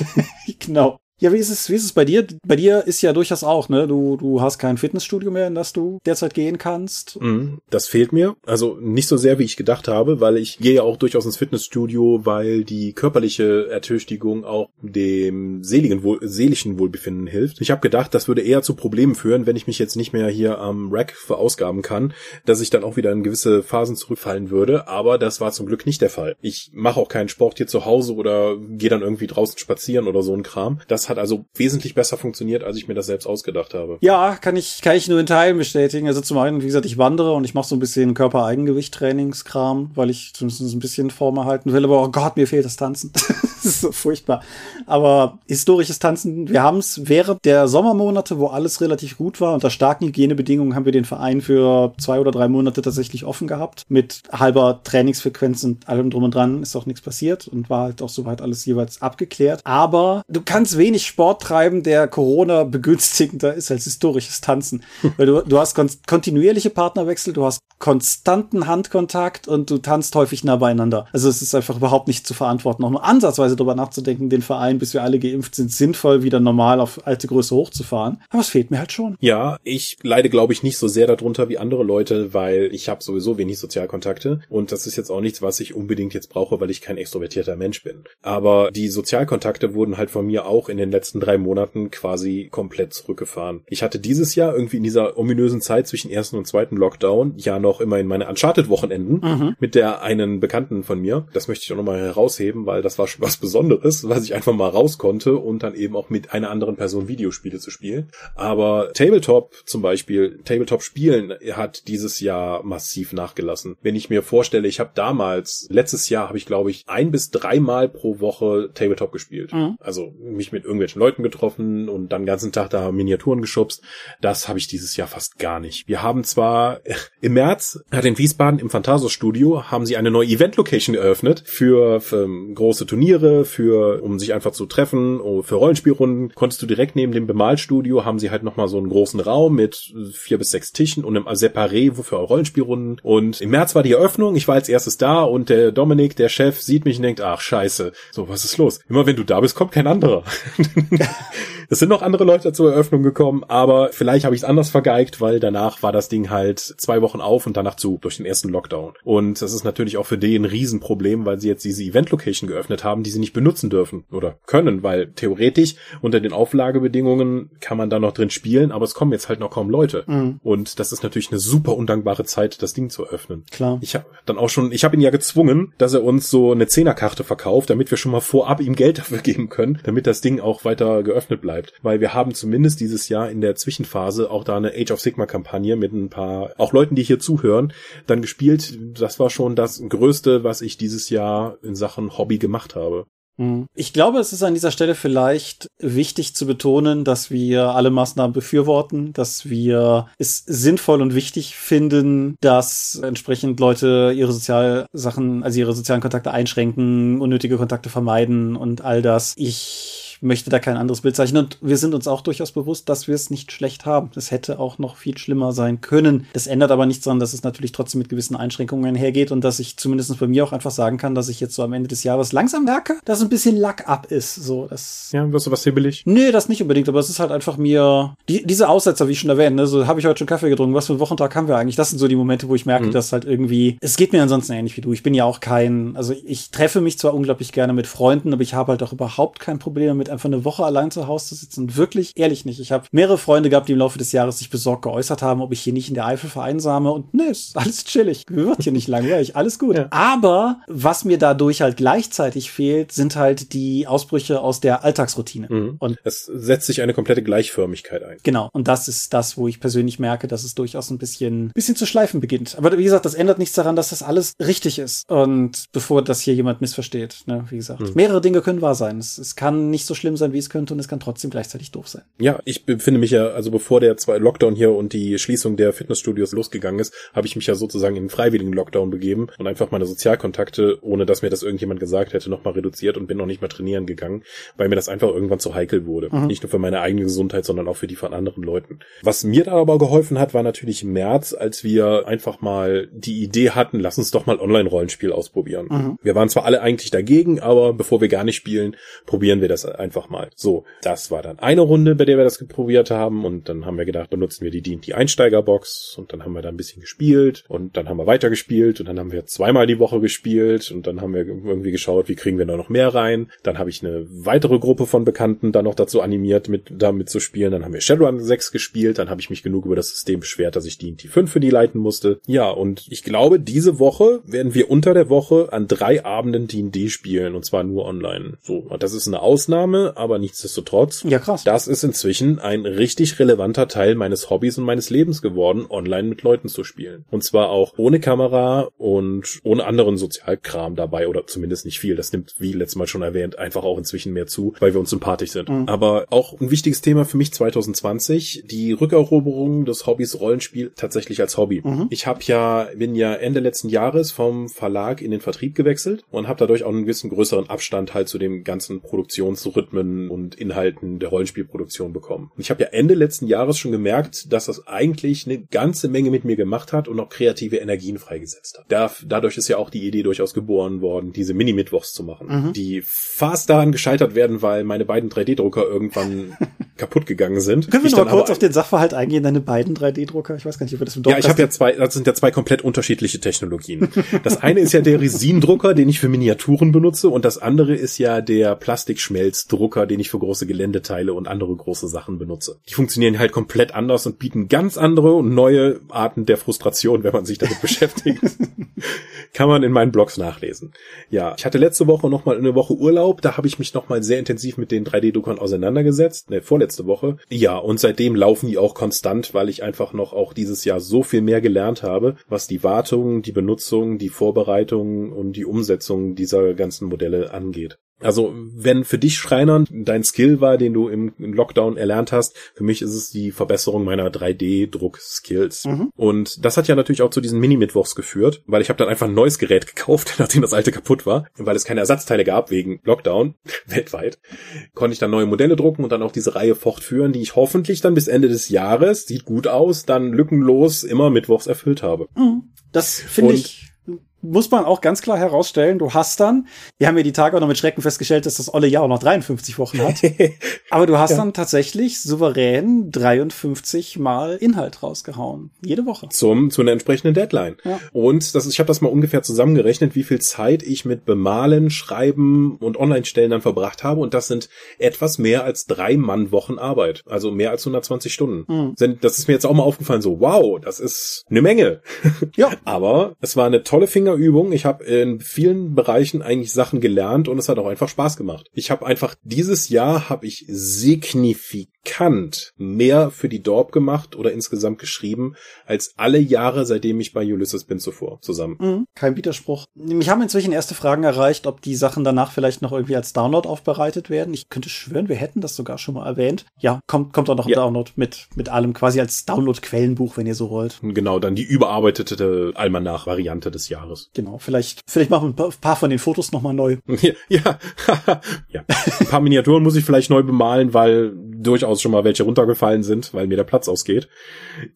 Speaker 2: genau. Ja, wie ist es, wie ist es bei dir? Bei dir ist ja durchaus auch, ne? Du, du hast kein Fitnessstudio mehr, in das du derzeit gehen kannst.
Speaker 3: Mhm, Das fehlt mir. Also nicht so sehr, wie ich gedacht habe, weil ich gehe ja auch durchaus ins Fitnessstudio, weil die körperliche Ertüchtigung auch dem seligen Wohl, seelischen Wohlbefinden hilft. Ich habe gedacht, das würde eher zu Problemen führen, wenn ich mich jetzt nicht mehr hier am Rack verausgaben kann, dass ich dann auch wieder in gewisse Phasen zurückfallen würde. Aber das war zum Glück nicht der Fall. Ich mache auch keinen Sport hier zu Hause oder gehe dann irgendwie draußen spazieren oder so ein Kram. Das hat also wesentlich besser funktioniert, als ich mir das selbst ausgedacht habe.
Speaker 2: Ja, kann ich, kann ich nur in Teilen bestätigen. Also zum einen, wie gesagt, ich wandere und ich mache so ein bisschen Körpereigengewicht-Trainingskram, weil ich zumindest ein bisschen Form erhalten will. Aber oh Gott, mir fehlt das Tanzen. das ist so furchtbar. Aber historisches Tanzen, wir haben es während der Sommermonate, wo alles relativ gut war, unter starken Hygienebedingungen haben wir den Verein für zwei oder drei Monate tatsächlich offen gehabt. Mit halber Trainingsfrequenz und allem drum und dran ist auch nichts passiert und war halt auch soweit alles jeweils abgeklärt. Aber du kannst wenig Sport treiben, der Corona begünstigender ist als historisches Tanzen. Weil du, du hast kon kontinuierliche Partnerwechsel, du hast konstanten Handkontakt und du tanzt häufig nah beieinander. Also es ist einfach überhaupt nicht zu verantworten, auch nur ansatzweise darüber nachzudenken, den Verein, bis wir alle geimpft sind, sinnvoll wieder normal auf alte Größe hochzufahren. Aber es fehlt mir halt schon.
Speaker 3: Ja, ich leide, glaube ich, nicht so sehr darunter wie andere Leute, weil ich habe sowieso wenig Sozialkontakte und das ist jetzt auch nichts, was ich unbedingt jetzt brauche, weil ich kein extrovertierter Mensch bin. Aber die Sozialkontakte wurden halt von mir auch in den letzten drei Monaten quasi komplett zurückgefahren. Ich hatte dieses Jahr irgendwie in dieser ominösen Zeit zwischen ersten und zweiten Lockdown ja noch immerhin meine Uncharted-Wochenenden
Speaker 2: Mhm.
Speaker 3: mit der einen Bekannten von mir. Das möchte ich auch nochmal herausheben, weil das war schon was Besonderes, was ich einfach mal raus konnte und dann eben auch mit einer anderen Person Videospiele zu spielen. Aber Tabletop zum Beispiel, Tabletop spielen hat dieses Jahr massiv nachgelassen. Wenn ich mir vorstelle, ich habe damals, letztes Jahr habe ich glaube ich ein bis dreimal pro Woche Tabletop gespielt. Mhm. Also mich mit irgendwelchen Leuten getroffen und dann den ganzen Tag da Miniaturen geschubst. Das habe ich dieses Jahr fast gar nicht. Wir haben zwar im März hat in Wiesbaden im Phantasos Studio haben sie eine neue Event Location eröffnet für, für große Turniere, für um sich einfach zu treffen, oh, für Rollenspielrunden. Konntest du direkt neben dem Bemalstudio haben sie halt noch mal so einen großen Raum mit vier bis sechs Tischen und einem Separé für Rollenspielrunden. Und im März war die Eröffnung. Ich war als erstes da und der Dominik, der Chef, sieht mich und denkt, ach scheiße, so was ist los? Immer wenn du da bist, kommt kein anderer. es sind noch andere Leute zur Eröffnung gekommen, aber vielleicht habe ich es anders vergeigt, weil danach war das Ding halt zwei Wochen auf und danach zu durch den ersten Lockdown. Und das ist natürlich auch für die ein Riesenproblem, weil sie jetzt diese Event-Location geöffnet haben, die sie nicht benutzen dürfen oder können, weil theoretisch unter den Auflagebedingungen kann man da noch drin spielen, aber es kommen jetzt halt noch kaum Leute. Mhm. Und das ist natürlich eine super undankbare Zeit, das Ding zu öffnen.
Speaker 2: Klar.
Speaker 3: Ich habe dann auch schon, ich habe ihn ja gezwungen, dass er uns so eine Zehnerkarte verkauft, damit wir schon mal vorab ihm Geld dafür geben können, damit das Ding auch weiter geöffnet bleibt. Weil wir haben zumindest dieses Jahr in der Zwischenphase auch da eine Age of Sigma Kampagne mit ein paar, auch Leuten, die hier zuhören, dann gespielt. Das war schon das Größte, was ich dieses Jahr in Sachen Hobby gemacht habe.
Speaker 2: Mhm. Ich glaube, es ist an dieser Stelle vielleicht wichtig zu betonen, dass wir alle Maßnahmen befürworten, dass wir es sinnvoll und wichtig finden, dass entsprechend Leute ihre Sozialsachen, also ihre sozialen Kontakte einschränken, unnötige Kontakte vermeiden und all das. Ich möchte da kein anderes Bild zeichnen. Und wir sind uns auch durchaus bewusst, dass wir es nicht schlecht haben. Es hätte auch noch viel schlimmer sein können. Das ändert aber nichts daran, dass es natürlich trotzdem mit gewissen Einschränkungen hergeht und dass ich zumindest bei mir auch einfach sagen kann, dass ich jetzt so am Ende des Jahres langsam merke, dass ein bisschen Lack ab ist. So, das.
Speaker 3: Ja, wirst du was hibbelig?
Speaker 2: Nee, das nicht unbedingt, aber es ist halt einfach mir, die, diese Aussetzer, wie ich schon erwähnt, ne, so habe ich heute schon Kaffee getrunken. Was für einen Wochentag haben wir eigentlich? Das sind so die Momente, wo ich merke, mhm. dass halt irgendwie, es geht mir ansonsten ähnlich wie du. Ich bin ja auch kein, also ich treffe mich zwar unglaublich gerne mit Freunden, aber ich habe halt auch überhaupt kein Problem damit, einfach eine Woche allein zu Hause zu sitzen. Wirklich, ehrlich nicht. Ich habe mehrere Freunde gehabt, die im Laufe des Jahres sich besorgt geäußert haben, ob ich hier nicht in der Eifel vereinsame. Und ne, ist alles chillig. Wird hier nicht langweilig. Alles gut. Ja. Aber was mir dadurch halt gleichzeitig fehlt, sind halt die Ausbrüche aus der Alltagsroutine.
Speaker 3: Mhm. Und es setzt sich eine komplette Gleichförmigkeit ein.
Speaker 2: Genau. Und das ist das, wo ich persönlich merke, dass es durchaus ein bisschen, bisschen zu schleifen beginnt. Aber wie gesagt, das ändert nichts daran, dass das alles richtig ist. Und bevor das hier jemand missversteht, ne, wie gesagt, mhm. mehrere Dinge können wahr sein. Es, es kann nicht so schlimm sein, wie es könnte, und es kann trotzdem gleichzeitig doof sein.
Speaker 3: Ja, ich befinde mich ja, also bevor der zwei Lockdown hier und die Schließung der Fitnessstudios losgegangen ist, habe ich mich ja sozusagen in einen freiwilligen Lockdown begeben und einfach meine Sozialkontakte, ohne dass mir das irgendjemand gesagt hätte, nochmal reduziert und bin noch nicht mehr trainieren gegangen, weil mir das einfach irgendwann zu heikel wurde. Mhm. Nicht nur für meine eigene Gesundheit, sondern auch für die von anderen Leuten. Was mir da aber geholfen hat, war natürlich im März, als wir einfach mal die Idee hatten, lass uns doch mal Online-Rollenspiel ausprobieren. Mhm. Wir waren zwar alle eigentlich dagegen, aber bevor wir gar nicht spielen, probieren wir das einfach mal. So, das war dann eine Runde, bei der wir das geprobiert haben und dann haben wir gedacht, benutzen wir die D&D Einsteigerbox und dann haben wir da ein bisschen gespielt und dann haben wir weitergespielt und dann haben wir zweimal die Woche gespielt und dann haben wir irgendwie geschaut, wie kriegen wir da noch mehr rein. Dann habe ich eine weitere Gruppe von Bekannten dann noch dazu animiert, mit damit zu spielen. Dann haben wir Shadowrun 6 gespielt, dann habe ich mich genug über das System beschwert, dass ich D&D 5 für die leiten musste. Ja, und ich glaube, diese Woche werden wir unter der Woche an drei Abenden D&D spielen und zwar nur online. So, das ist eine Ausnahme, aber nichtsdestotrotz
Speaker 2: ja, krass.
Speaker 3: Das ist inzwischen ein richtig relevanter Teil meines Hobbys und meines Lebens geworden, online mit Leuten zu spielen. Und zwar auch ohne Kamera und ohne anderen Sozialkram dabei oder zumindest nicht viel. Das nimmt, wie letztes Mal schon erwähnt, einfach auch inzwischen mehr zu, weil wir uns sympathisch sind. Mhm. Aber auch ein wichtiges Thema für mich 2020, die Rückeroberung des Hobbys Rollenspiel tatsächlich als Hobby. Mhm. Ich habe ja, bin ja Ende letzten Jahres vom Verlag in den Vertrieb gewechselt und habe dadurch auch einen gewissen größeren Abstand halt zu dem ganzen Produktionsrhythmen und Inhalten der Rollenspielproduktion bekommen. Und ich habe ja Ende letzten Jahres schon gemerkt, dass das eigentlich eine ganze Menge mit mir gemacht hat und auch kreative Energien freigesetzt hat. Da, dadurch ist ja auch die Idee durchaus geboren worden, diese Mini-Mittwochs zu machen, mhm. die fast daran gescheitert werden, weil meine beiden 3D-Drucker irgendwann kaputt gegangen sind.
Speaker 2: Können wir noch mal kurz auf den Sachverhalt eingehen, deine beiden 3D-Drucker? Ich weiß gar nicht, ob wir das
Speaker 3: im Ja, ich habe ja zwei, das sind ja zwei komplett unterschiedliche Technologien. Das eine ist ja der Resin-Drucker, den ich für Miniaturen benutze und das andere ist ja der Plastikschmelzdrucker, den ich für große Geländeteile und andere große Sachen benutze. Die funktionieren halt komplett anders und bieten ganz andere und neue Arten der Frustration, wenn man sich damit beschäftigt. Kann man in meinen Blogs nachlesen. Ja, ich hatte letzte Woche noch mal eine Woche Urlaub, da habe ich mich noch mal sehr intensiv mit den 3D-Druckern auseinandergesetzt, ne, vorletzte Woche. Ja, und seitdem laufen die auch konstant, weil ich einfach noch auch dieses Jahr so viel mehr gelernt habe, was die Wartung, die Benutzung, die Vorbereitung und die Umsetzung dieser ganzen Modelle angeht. Also wenn für dich Schreinern dein Skill war, den du im, Lockdown erlernt hast, für mich ist es die Verbesserung meiner 3D-Druck-Skills. Mhm. Und das hat ja natürlich auch zu diesen Mini-Mittwochs geführt, weil ich habe dann einfach ein neues Gerät gekauft, nachdem das alte kaputt war, weil es keine Ersatzteile gab wegen Lockdown weltweit. Konnte ich dann neue Modelle drucken und dann auch diese Reihe fortführen, die ich hoffentlich dann bis Ende des Jahres, sieht gut aus, dann lückenlos immer Mittwochs erfüllt habe.
Speaker 2: Mhm. Das finde ich muss man auch ganz klar herausstellen, du hast dann, wir haben ja die Tage auch noch mit Schrecken festgestellt, dass das olle Jahr auch noch 53 Wochen hat, aber du hast ja. dann tatsächlich souverän 53 Mal Inhalt rausgehauen. Jede Woche.
Speaker 3: Zum, zu einer entsprechenden Deadline. Ja. Und das ist, ich habe das mal ungefähr zusammengerechnet, wie viel Zeit ich mit Bemalen, Schreiben und Online-Stellen dann verbracht habe und das sind etwas mehr als drei Mann-Wochen Arbeit. Also mehr als 120 Stunden. Mhm. Das ist mir jetzt auch mal aufgefallen, so wow, das ist eine Menge. Ja. aber es war eine tolle Finger Übung. Ich habe in vielen Bereichen eigentlich Sachen gelernt und es hat auch einfach Spaß gemacht. Ich habe einfach dieses Jahr habe ich signifikant mehr für die Dorp gemacht oder insgesamt geschrieben als alle Jahre, seitdem ich bei Ulysses bin zuvor zusammen.
Speaker 2: Mhm, kein Widerspruch. Mich haben inzwischen erste Fragen erreicht, ob die Sachen danach vielleicht noch irgendwie als Download aufbereitet werden. Ich könnte schwören, wir hätten das sogar schon mal erwähnt. Ja, kommt kommt auch noch ein ja. Download mit mit allem quasi als Download Quellenbuch, wenn ihr so wollt.
Speaker 3: Genau, dann die überarbeitete Almanach Variante des Jahres.
Speaker 2: Genau, vielleicht, vielleicht machen wir ein paar von den Fotos nochmal neu.
Speaker 3: Ja, ja. ja. Ein paar Miniaturen muss ich vielleicht neu bemalen, weil durchaus schon mal welche runtergefallen sind, weil mir der Platz ausgeht.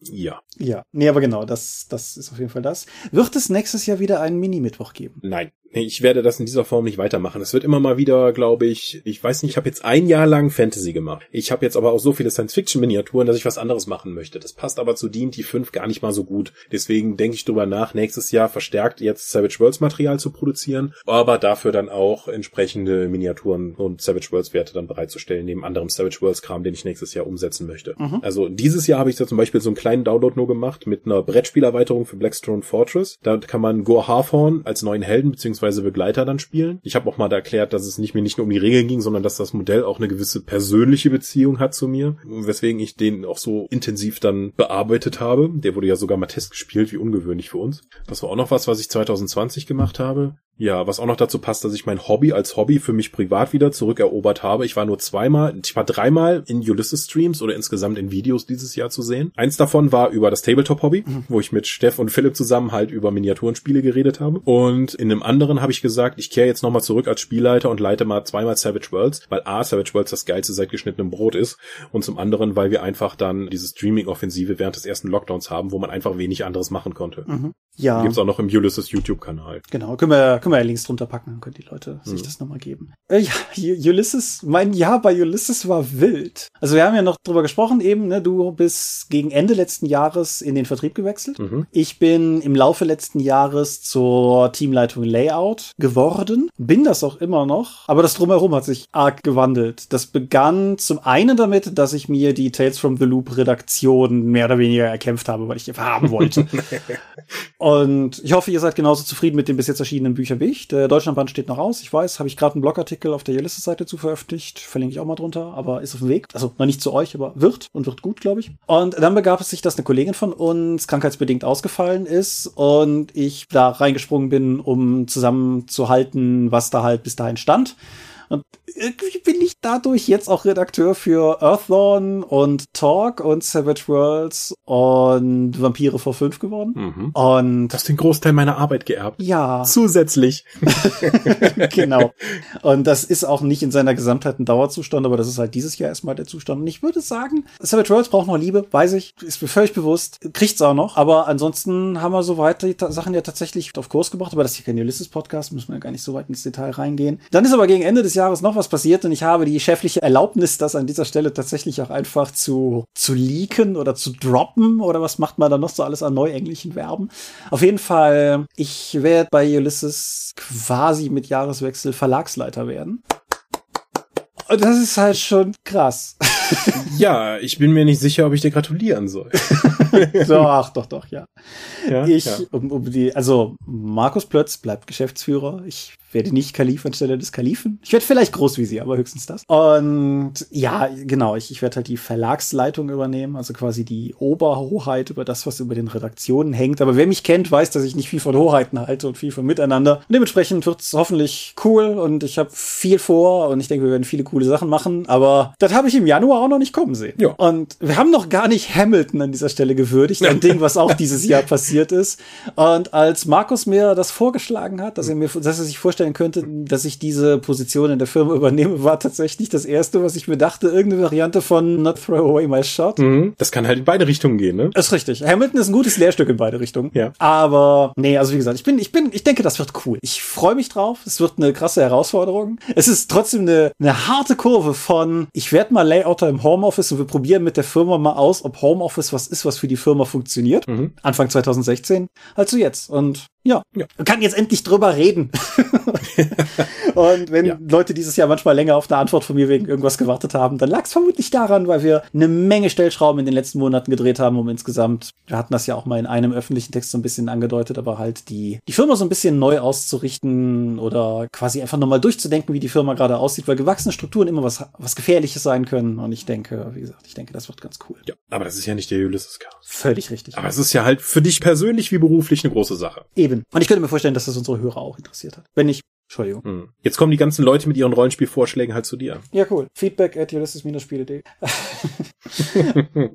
Speaker 3: Ja.
Speaker 2: Ja, nee, aber genau, das, das ist auf jeden Fall das. Wird es nächstes Jahr wieder einen Mini-Mittwoch geben?
Speaker 3: Nein. Ich werde das in dieser Form nicht weitermachen. Es wird immer mal wieder, glaube ich, ich weiß nicht, ich habe jetzt ein Jahr lang Fantasy gemacht. Ich habe jetzt aber auch so viele Science-Fiction-Miniaturen, dass ich was anderes machen möchte. Das passt aber zu D&D 5 gar nicht mal so gut. Deswegen denke ich drüber nach, nächstes Jahr verstärkt jetzt Savage Worlds Material zu produzieren, aber dafür dann auch entsprechende Miniaturen und Savage Worlds Werte dann bereitzustellen, neben anderem Savage Worlds Kram, den ich nächstes Jahr umsetzen möchte. Mhm. Also dieses Jahr habe ich da zum Beispiel so einen kleinen Download nur gemacht mit einer Brettspielerweiterung für Blackstone Fortress. Da kann man Gore Harthorn als neuen Helden bzw. Begleiter dann spielen. Ich habe auch mal da erklärt, dass es nicht mir nicht nur um die Regeln ging, sondern dass das Modell auch eine gewisse persönliche Beziehung hat zu mir, weswegen ich den auch so intensiv dann bearbeitet habe. Der wurde ja sogar mal Test gespielt, wie ungewöhnlich für uns. Das war auch noch was, was ich 2020 gemacht habe. Ja, was auch noch dazu passt, dass ich mein Hobby als Hobby für mich privat wieder zurückerobert habe. Ich war nur zweimal, ich war dreimal in Ulysses Streams oder insgesamt in Videos dieses Jahr zu sehen. Eins davon war über das Tabletop-Hobby, mhm. wo ich mit Steff und Philipp zusammen halt über Miniaturenspiele geredet habe. Und in einem anderen habe ich gesagt, ich kehre jetzt nochmal zurück als Spielleiter und leite mal zweimal Savage Worlds, weil A, Savage Worlds das geilste seit geschnittenem Brot ist und zum anderen, weil wir einfach dann diese Streaming-Offensive während des ersten Lockdowns haben, wo man einfach wenig anderes machen konnte. Mhm.
Speaker 2: Ja.
Speaker 3: Gibt's auch noch im Ulysses YouTube-Kanal.
Speaker 2: Genau, können wir, können wir Links drunter packen, dann können die Leute sich mhm. das nochmal geben. Äh, ja, Ulysses, mein Jahr bei Ulysses war wild. Also wir haben ja noch drüber gesprochen eben, ne, du bist gegen Ende letzten Jahres in den Vertrieb gewechselt. Mhm. Ich bin im Laufe letzten Jahres zur Teamleitung Layout geworden, bin das auch immer noch, aber das Drumherum hat sich arg gewandelt. Das begann zum einen damit, dass ich mir die Tales from the Loop Redaktion mehr oder weniger erkämpft habe, weil ich die haben wollte. Und ich hoffe, ihr seid genauso zufrieden mit den bis jetzt erschienenen Büchern ich. Der Deutschlandband steht noch aus. Ich weiß, habe ich gerade einen Blogartikel auf der Ulysses-Seite zu veröffentlicht. Verlinke ich auch mal drunter, aber ist auf dem Weg. Also noch nicht zu euch, aber wird und wird gut, glaube ich. Und dann begab es sich, dass eine Kollegin von uns krankheitsbedingt ausgefallen ist und ich da reingesprungen bin, um zusammenzuhalten, was da halt bis dahin stand. Und irgendwie bin ich dadurch jetzt auch Redakteur für Earthdawn und Talk und Savage Worlds und Vampire vor 5 geworden. Mhm. Und
Speaker 3: das hast den Großteil meiner Arbeit geerbt.
Speaker 2: Ja.
Speaker 3: Zusätzlich.
Speaker 2: genau. Und das ist auch nicht in seiner Gesamtheit ein Dauerzustand, aber das ist halt dieses Jahr erstmal der Zustand. Und ich würde sagen, Savage Worlds braucht noch Liebe, weiß ich, ist mir völlig bewusst, kriegt's auch noch. Aber ansonsten haben wir soweit die Sachen ja tatsächlich auf Kurs gebracht. Aber das ist hier kein Ulysses-Podcast, müssen wir ja gar nicht so weit ins Detail reingehen. Dann ist aber gegen Ende des Jahres noch was passiert und ich habe die chefliche Erlaubnis, das an dieser Stelle tatsächlich auch einfach zu, zu leaken oder zu droppen oder was macht man da noch so alles an neuenglischen Verben. Auf jeden Fall, ich werde bei Ulysses quasi mit Jahreswechsel Verlagsleiter werden. Und das ist halt schon krass.
Speaker 3: ja, ich bin mir nicht sicher, ob ich dir gratulieren soll.
Speaker 2: doch, doch, doch, ja. ja ich, ja. Um, um die, also Markus Plötz bleibt Geschäftsführer. Ich werde nicht Kalif anstelle des Kalifen. Ich werde vielleicht Großvisier, aber höchstens das. Und ja, genau, ich, ich werde halt die Verlagsleitung übernehmen, also quasi die Oberhoheit über das, was über den Redaktionen hängt. Aber wer mich kennt, weiß, dass ich nicht viel von Hoheiten halte und viel von Miteinander. Und dementsprechend wird es hoffentlich cool und ich habe viel vor und ich denke, wir werden viele coole Sachen machen. Aber das habe ich im Januar auch noch nicht kommen sehen. Ja. Und wir haben noch gar nicht Hamilton an dieser Stelle gewürdigt, ein Ding, was auch dieses Jahr passiert ist. Und als Markus mir das vorgeschlagen hat, dass er mir, dass er sich vorstellt, vorstellen könnte, dass ich diese Position in der Firma übernehme, war tatsächlich das erste, was ich mir dachte, irgendeine Variante von Not Throw Away My Shot.
Speaker 3: Mhm. Das kann halt in beide Richtungen gehen, ne?
Speaker 2: ist richtig. Hamilton ist ein gutes Lehrstück in beide Richtungen.
Speaker 3: Ja.
Speaker 2: Aber nee, also wie gesagt, ich bin, ich bin, ich denke, das wird cool. Ich freue mich drauf. Es wird eine krasse Herausforderung. Es ist trotzdem eine, eine harte Kurve von, ich werde mal Layouter im Homeoffice und wir probieren mit der Firma mal aus, ob Homeoffice was ist, was für die Firma funktioniert. Mhm. Anfang 2016. Also jetzt. Und ja, ja. Man kann jetzt endlich drüber reden. und wenn ja. Leute dieses Jahr manchmal länger auf eine Antwort von mir wegen irgendwas gewartet haben, dann lag es vermutlich daran, weil wir eine Menge Stellschrauben in den letzten Monaten gedreht haben, um insgesamt, wir hatten das ja auch mal in einem öffentlichen Text so ein bisschen angedeutet, aber halt die, die Firma so ein bisschen neu auszurichten oder quasi einfach nochmal durchzudenken, wie die Firma gerade aussieht, weil gewachsene Strukturen immer was, was Gefährliches sein können. Und ich denke, wie gesagt, ich denke, das wird ganz cool.
Speaker 3: Ja, aber das ist ja nicht der Ulysses Chaos.
Speaker 2: Völlig richtig.
Speaker 3: Aber es ist ja halt für dich persönlich wie beruflich eine große Sache.
Speaker 2: Eben. Und ich könnte mir vorstellen, dass das unsere Hörer auch interessiert hat. Wenn nicht, Entschuldigung. Hm.
Speaker 3: Jetzt kommen die ganzen Leute mit ihren Rollenspielvorschlägen halt zu dir.
Speaker 2: Ja, cool. Feedback at ulysses-spiele.de.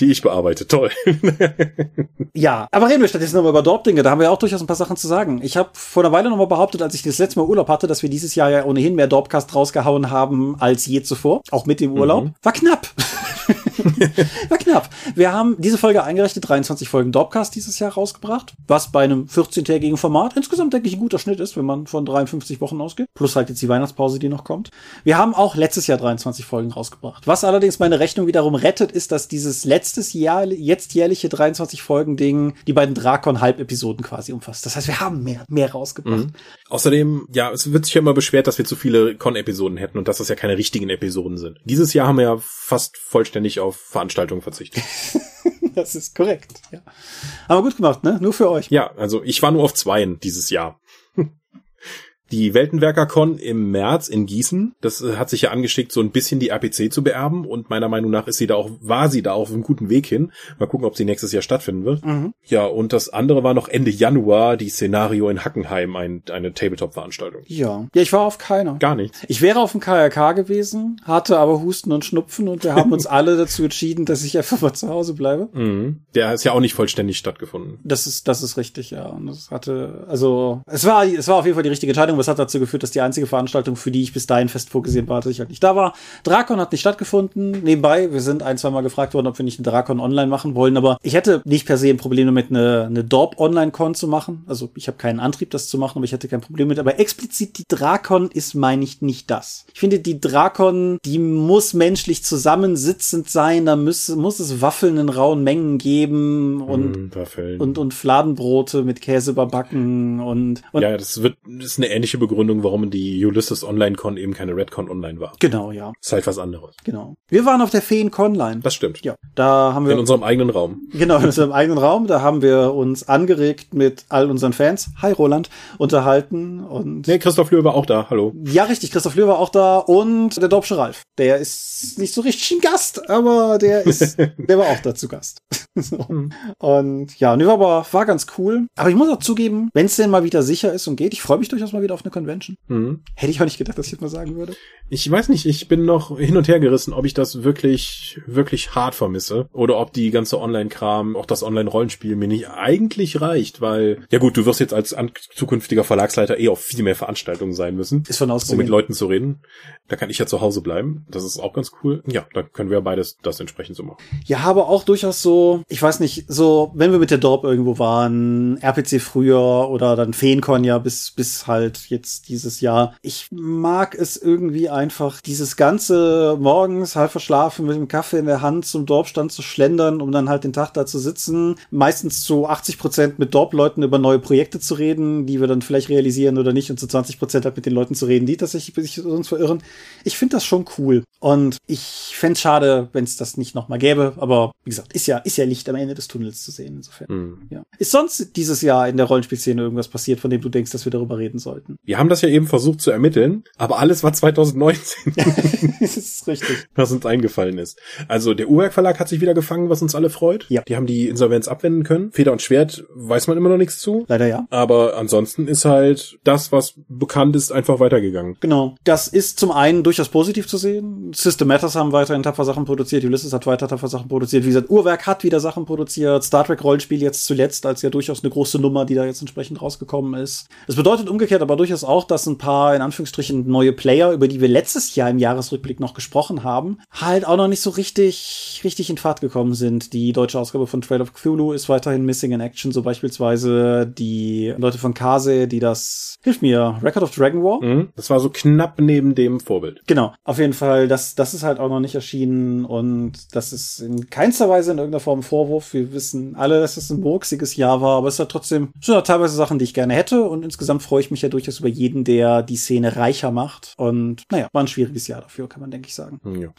Speaker 3: die ich bearbeite. Toll.
Speaker 2: ja, aber reden wir stattdessen nochmal über Dorp-Dinge. Da haben wir auch durchaus ein paar Sachen zu sagen. Ich habe vor einer Weile nochmal behauptet, als ich das letzte Mal Urlaub hatte, dass wir dieses Jahr ja ohnehin mehr Dorpcast rausgehauen haben als je zuvor. Auch mit dem Urlaub. Mhm. War knapp. War knapp. Wir haben diese Folge eingerechnet, 23 Folgen Dorpcast dieses Jahr rausgebracht, was bei einem 14-tägigen Format insgesamt, denke ich, ein guter Schnitt ist, wenn man von 53 Wochen ausgeht. Plus halt jetzt die Weihnachtspause, die noch kommt. Wir haben auch letztes Jahr 23 Folgen rausgebracht. Was allerdings meine Rechnung wiederum rettet, ist, dass dieses letztes Jahr, jetzt jährliche 23 Folgen Ding die beiden Drakon-Halb-Episoden quasi umfasst. Das heißt, wir haben mehr, mehr rausgebracht. Mhm.
Speaker 3: Außerdem, ja, es wird sich ja immer beschwert, dass wir zu viele Con-Episoden hätten und dass das ja keine richtigen Episoden sind. Dieses Jahr haben wir ja fast vollständig auf Veranstaltungen verzichtet.
Speaker 2: das ist korrekt, ja. Aber gut gemacht, ne? Nur für euch.
Speaker 3: Ja, also ich war nur auf zweien dieses Jahr die Weltenwerker-Con im März in Gießen. Das äh, hat sich ja angeschickt, so ein bisschen die RPC zu beerben und meiner Meinung nach ist sie da auch, war sie da auf einem guten Weg hin. Mal gucken, ob sie nächstes Jahr stattfinden wird. Mhm. Ja, und das andere war noch Ende Januar die Szenario in Hackenheim, ein, eine Tabletop-Veranstaltung.
Speaker 2: Ja. Ja, ich war auf keiner.
Speaker 3: Gar nichts.
Speaker 2: Ich wäre auf dem KRK gewesen, hatte aber Husten und Schnupfen und wir haben uns alle dazu entschieden, dass ich einfach mal zu Hause bleibe.
Speaker 3: Mhm. Der ist ja auch nicht vollständig stattgefunden.
Speaker 2: Das ist, das ist richtig, ja. Und das hatte, also, es war, es war auf jeden Fall die richtige Entscheidung, was hat dazu geführt, dass die einzige Veranstaltung, für die ich bis dahin fest vorgesehen war, dass ich halt nicht da war. Drakon hat nicht stattgefunden. Nebenbei, wir sind ein, zwei Mal gefragt worden, ob wir nicht eine Drakon online machen wollen, aber ich hätte nicht per se ein Problem damit, eine, eine Dorp Online-Con zu machen. Also ich habe keinen Antrieb, das zu machen, aber ich hätte kein Problem mit. Aber explizit die Drakon ist, meine ich, nicht das. Ich finde, die Drakon, die muss menschlich zusammensitzend sein, da muss, muss es Waffeln in rauen Mengen geben und, mm, und, und Fladenbrote mit Käse überbacken und, und
Speaker 3: ja, das wird, das ist eine ähnliche Begründung Begründung, warum die Ulysses Online-Con eben keine Redcon Online war.
Speaker 2: Genau, ja.
Speaker 3: Ist halt was anderes.
Speaker 2: Genau. Wir waren auf der Feen Conline.
Speaker 3: Das stimmt.
Speaker 2: Ja. Da haben wir.
Speaker 3: In unserem eigenen Raum.
Speaker 2: Genau, in unserem eigenen Raum. Da haben wir uns angeregt mit all unseren Fans. Hi Roland. Unterhalten und.
Speaker 3: Nee, Christoph Löhr war auch da. Hallo.
Speaker 2: Ja, richtig. Christoph Löhr war auch da und der Dorpsche Ralf. Der ist nicht so richtig ein Gast, aber der ist, der war auch dazu Gast. so. Mhm. Und ja, nee, war aber, war ganz cool. Aber ich muss auch zugeben, wenn es denn mal wieder sicher ist und geht, ich freue mich durchaus mal wieder auf eine Convention. Mhm. Hätte ich auch nicht gedacht, dass ich das mal sagen würde.
Speaker 3: Ich weiß nicht, ich bin noch hin und her gerissen, ob ich das wirklich, wirklich hart vermisse oder ob die ganze Online-Kram, auch das Online-Rollenspiel mir nicht eigentlich reicht, weil, ja gut, du wirst jetzt als zukünftiger Verlagsleiter eh auf viel mehr Veranstaltungen sein müssen.
Speaker 2: Ist von
Speaker 3: auszugehen. Um mit Leuten zu reden. Da kann ich ja zu Hause bleiben. Das ist auch ganz cool. Ja, da können wir beides das entsprechend so machen.
Speaker 2: Ja, aber auch durchaus so, ich weiß nicht, so, wenn wir mit der Dorp irgendwo waren, RPC früher oder dann Feencon ja bis, bis halt jetzt dieses Jahr. Ich mag es irgendwie einfach, dieses ganze morgens halb verschlafen mit dem Kaffee in der Hand zum Dorfstand zu schlendern, um dann halt den Tag da zu sitzen, meistens zu 80 Prozent mit Dorp-Leuten über neue Projekte zu reden, die wir dann vielleicht realisieren oder nicht und zu 20 Prozent halt mit den Leuten zu reden, die tatsächlich sich uns verirren. Ich finde das schon cool und ich fände schade, wenn es das nicht nochmal gäbe, aber wie gesagt, ist ja, ist ja Licht am Ende des Tunnels zu sehen, insofern. Mhm. Ja. Ist sonst dieses Jahr in der Rollenspielszene irgendwas passiert, von dem du denkst, dass wir darüber reden sollten?
Speaker 3: Wir haben das ja eben versucht zu ermitteln, aber alles war 2019.
Speaker 2: das ist richtig.
Speaker 3: Was uns eingefallen ist. Also der Uhrwerk Verlag hat sich wieder gefangen, was uns alle freut.
Speaker 2: Ja.
Speaker 3: Die haben die Insolvenz abwenden können. Feder und Schwert weiß man immer noch nichts zu.
Speaker 2: Leider ja.
Speaker 3: Aber ansonsten ist halt das, was bekannt ist, einfach weitergegangen.
Speaker 2: Genau. Das ist zum einen durchaus positiv zu sehen. System Matters haben weiterhin tapfer Sachen produziert. Ulysses hat weiter tapfer Sachen produziert. Wie gesagt, Uhrwerk hat wieder Sachen produziert. Star Trek Rollenspiel jetzt zuletzt als ja durchaus eine große Nummer, die da jetzt entsprechend rausgekommen ist. Das bedeutet umgekehrt aber durchaus auch, dass ein paar in Anführungsstrichen neue Player, über die wir letztes Jahr im Jahresrückblick noch gesprochen haben, halt auch noch nicht so richtig, richtig in Fahrt gekommen sind. Die deutsche Ausgabe von Trail of Cthulhu ist weiterhin Missing in Action, so beispielsweise die Leute von Kase, die das, hilf mir, Record of Dragon War.
Speaker 3: Mhm. Das war so knapp neben dem Vorbild.
Speaker 2: Genau, auf jeden Fall, das, das ist halt auch noch nicht erschienen und das ist in keinster Weise in irgendeiner Form Vorwurf. Wir wissen alle, dass es ein murksiges Jahr war, aber es hat trotzdem schon teilweise Sachen, die ich gerne hätte und insgesamt freue ich mich ja durchaus über jeden, der die Szene reicher macht und naja, war ein schwieriges Jahr dafür, kann man denke ich sagen.
Speaker 3: Ja.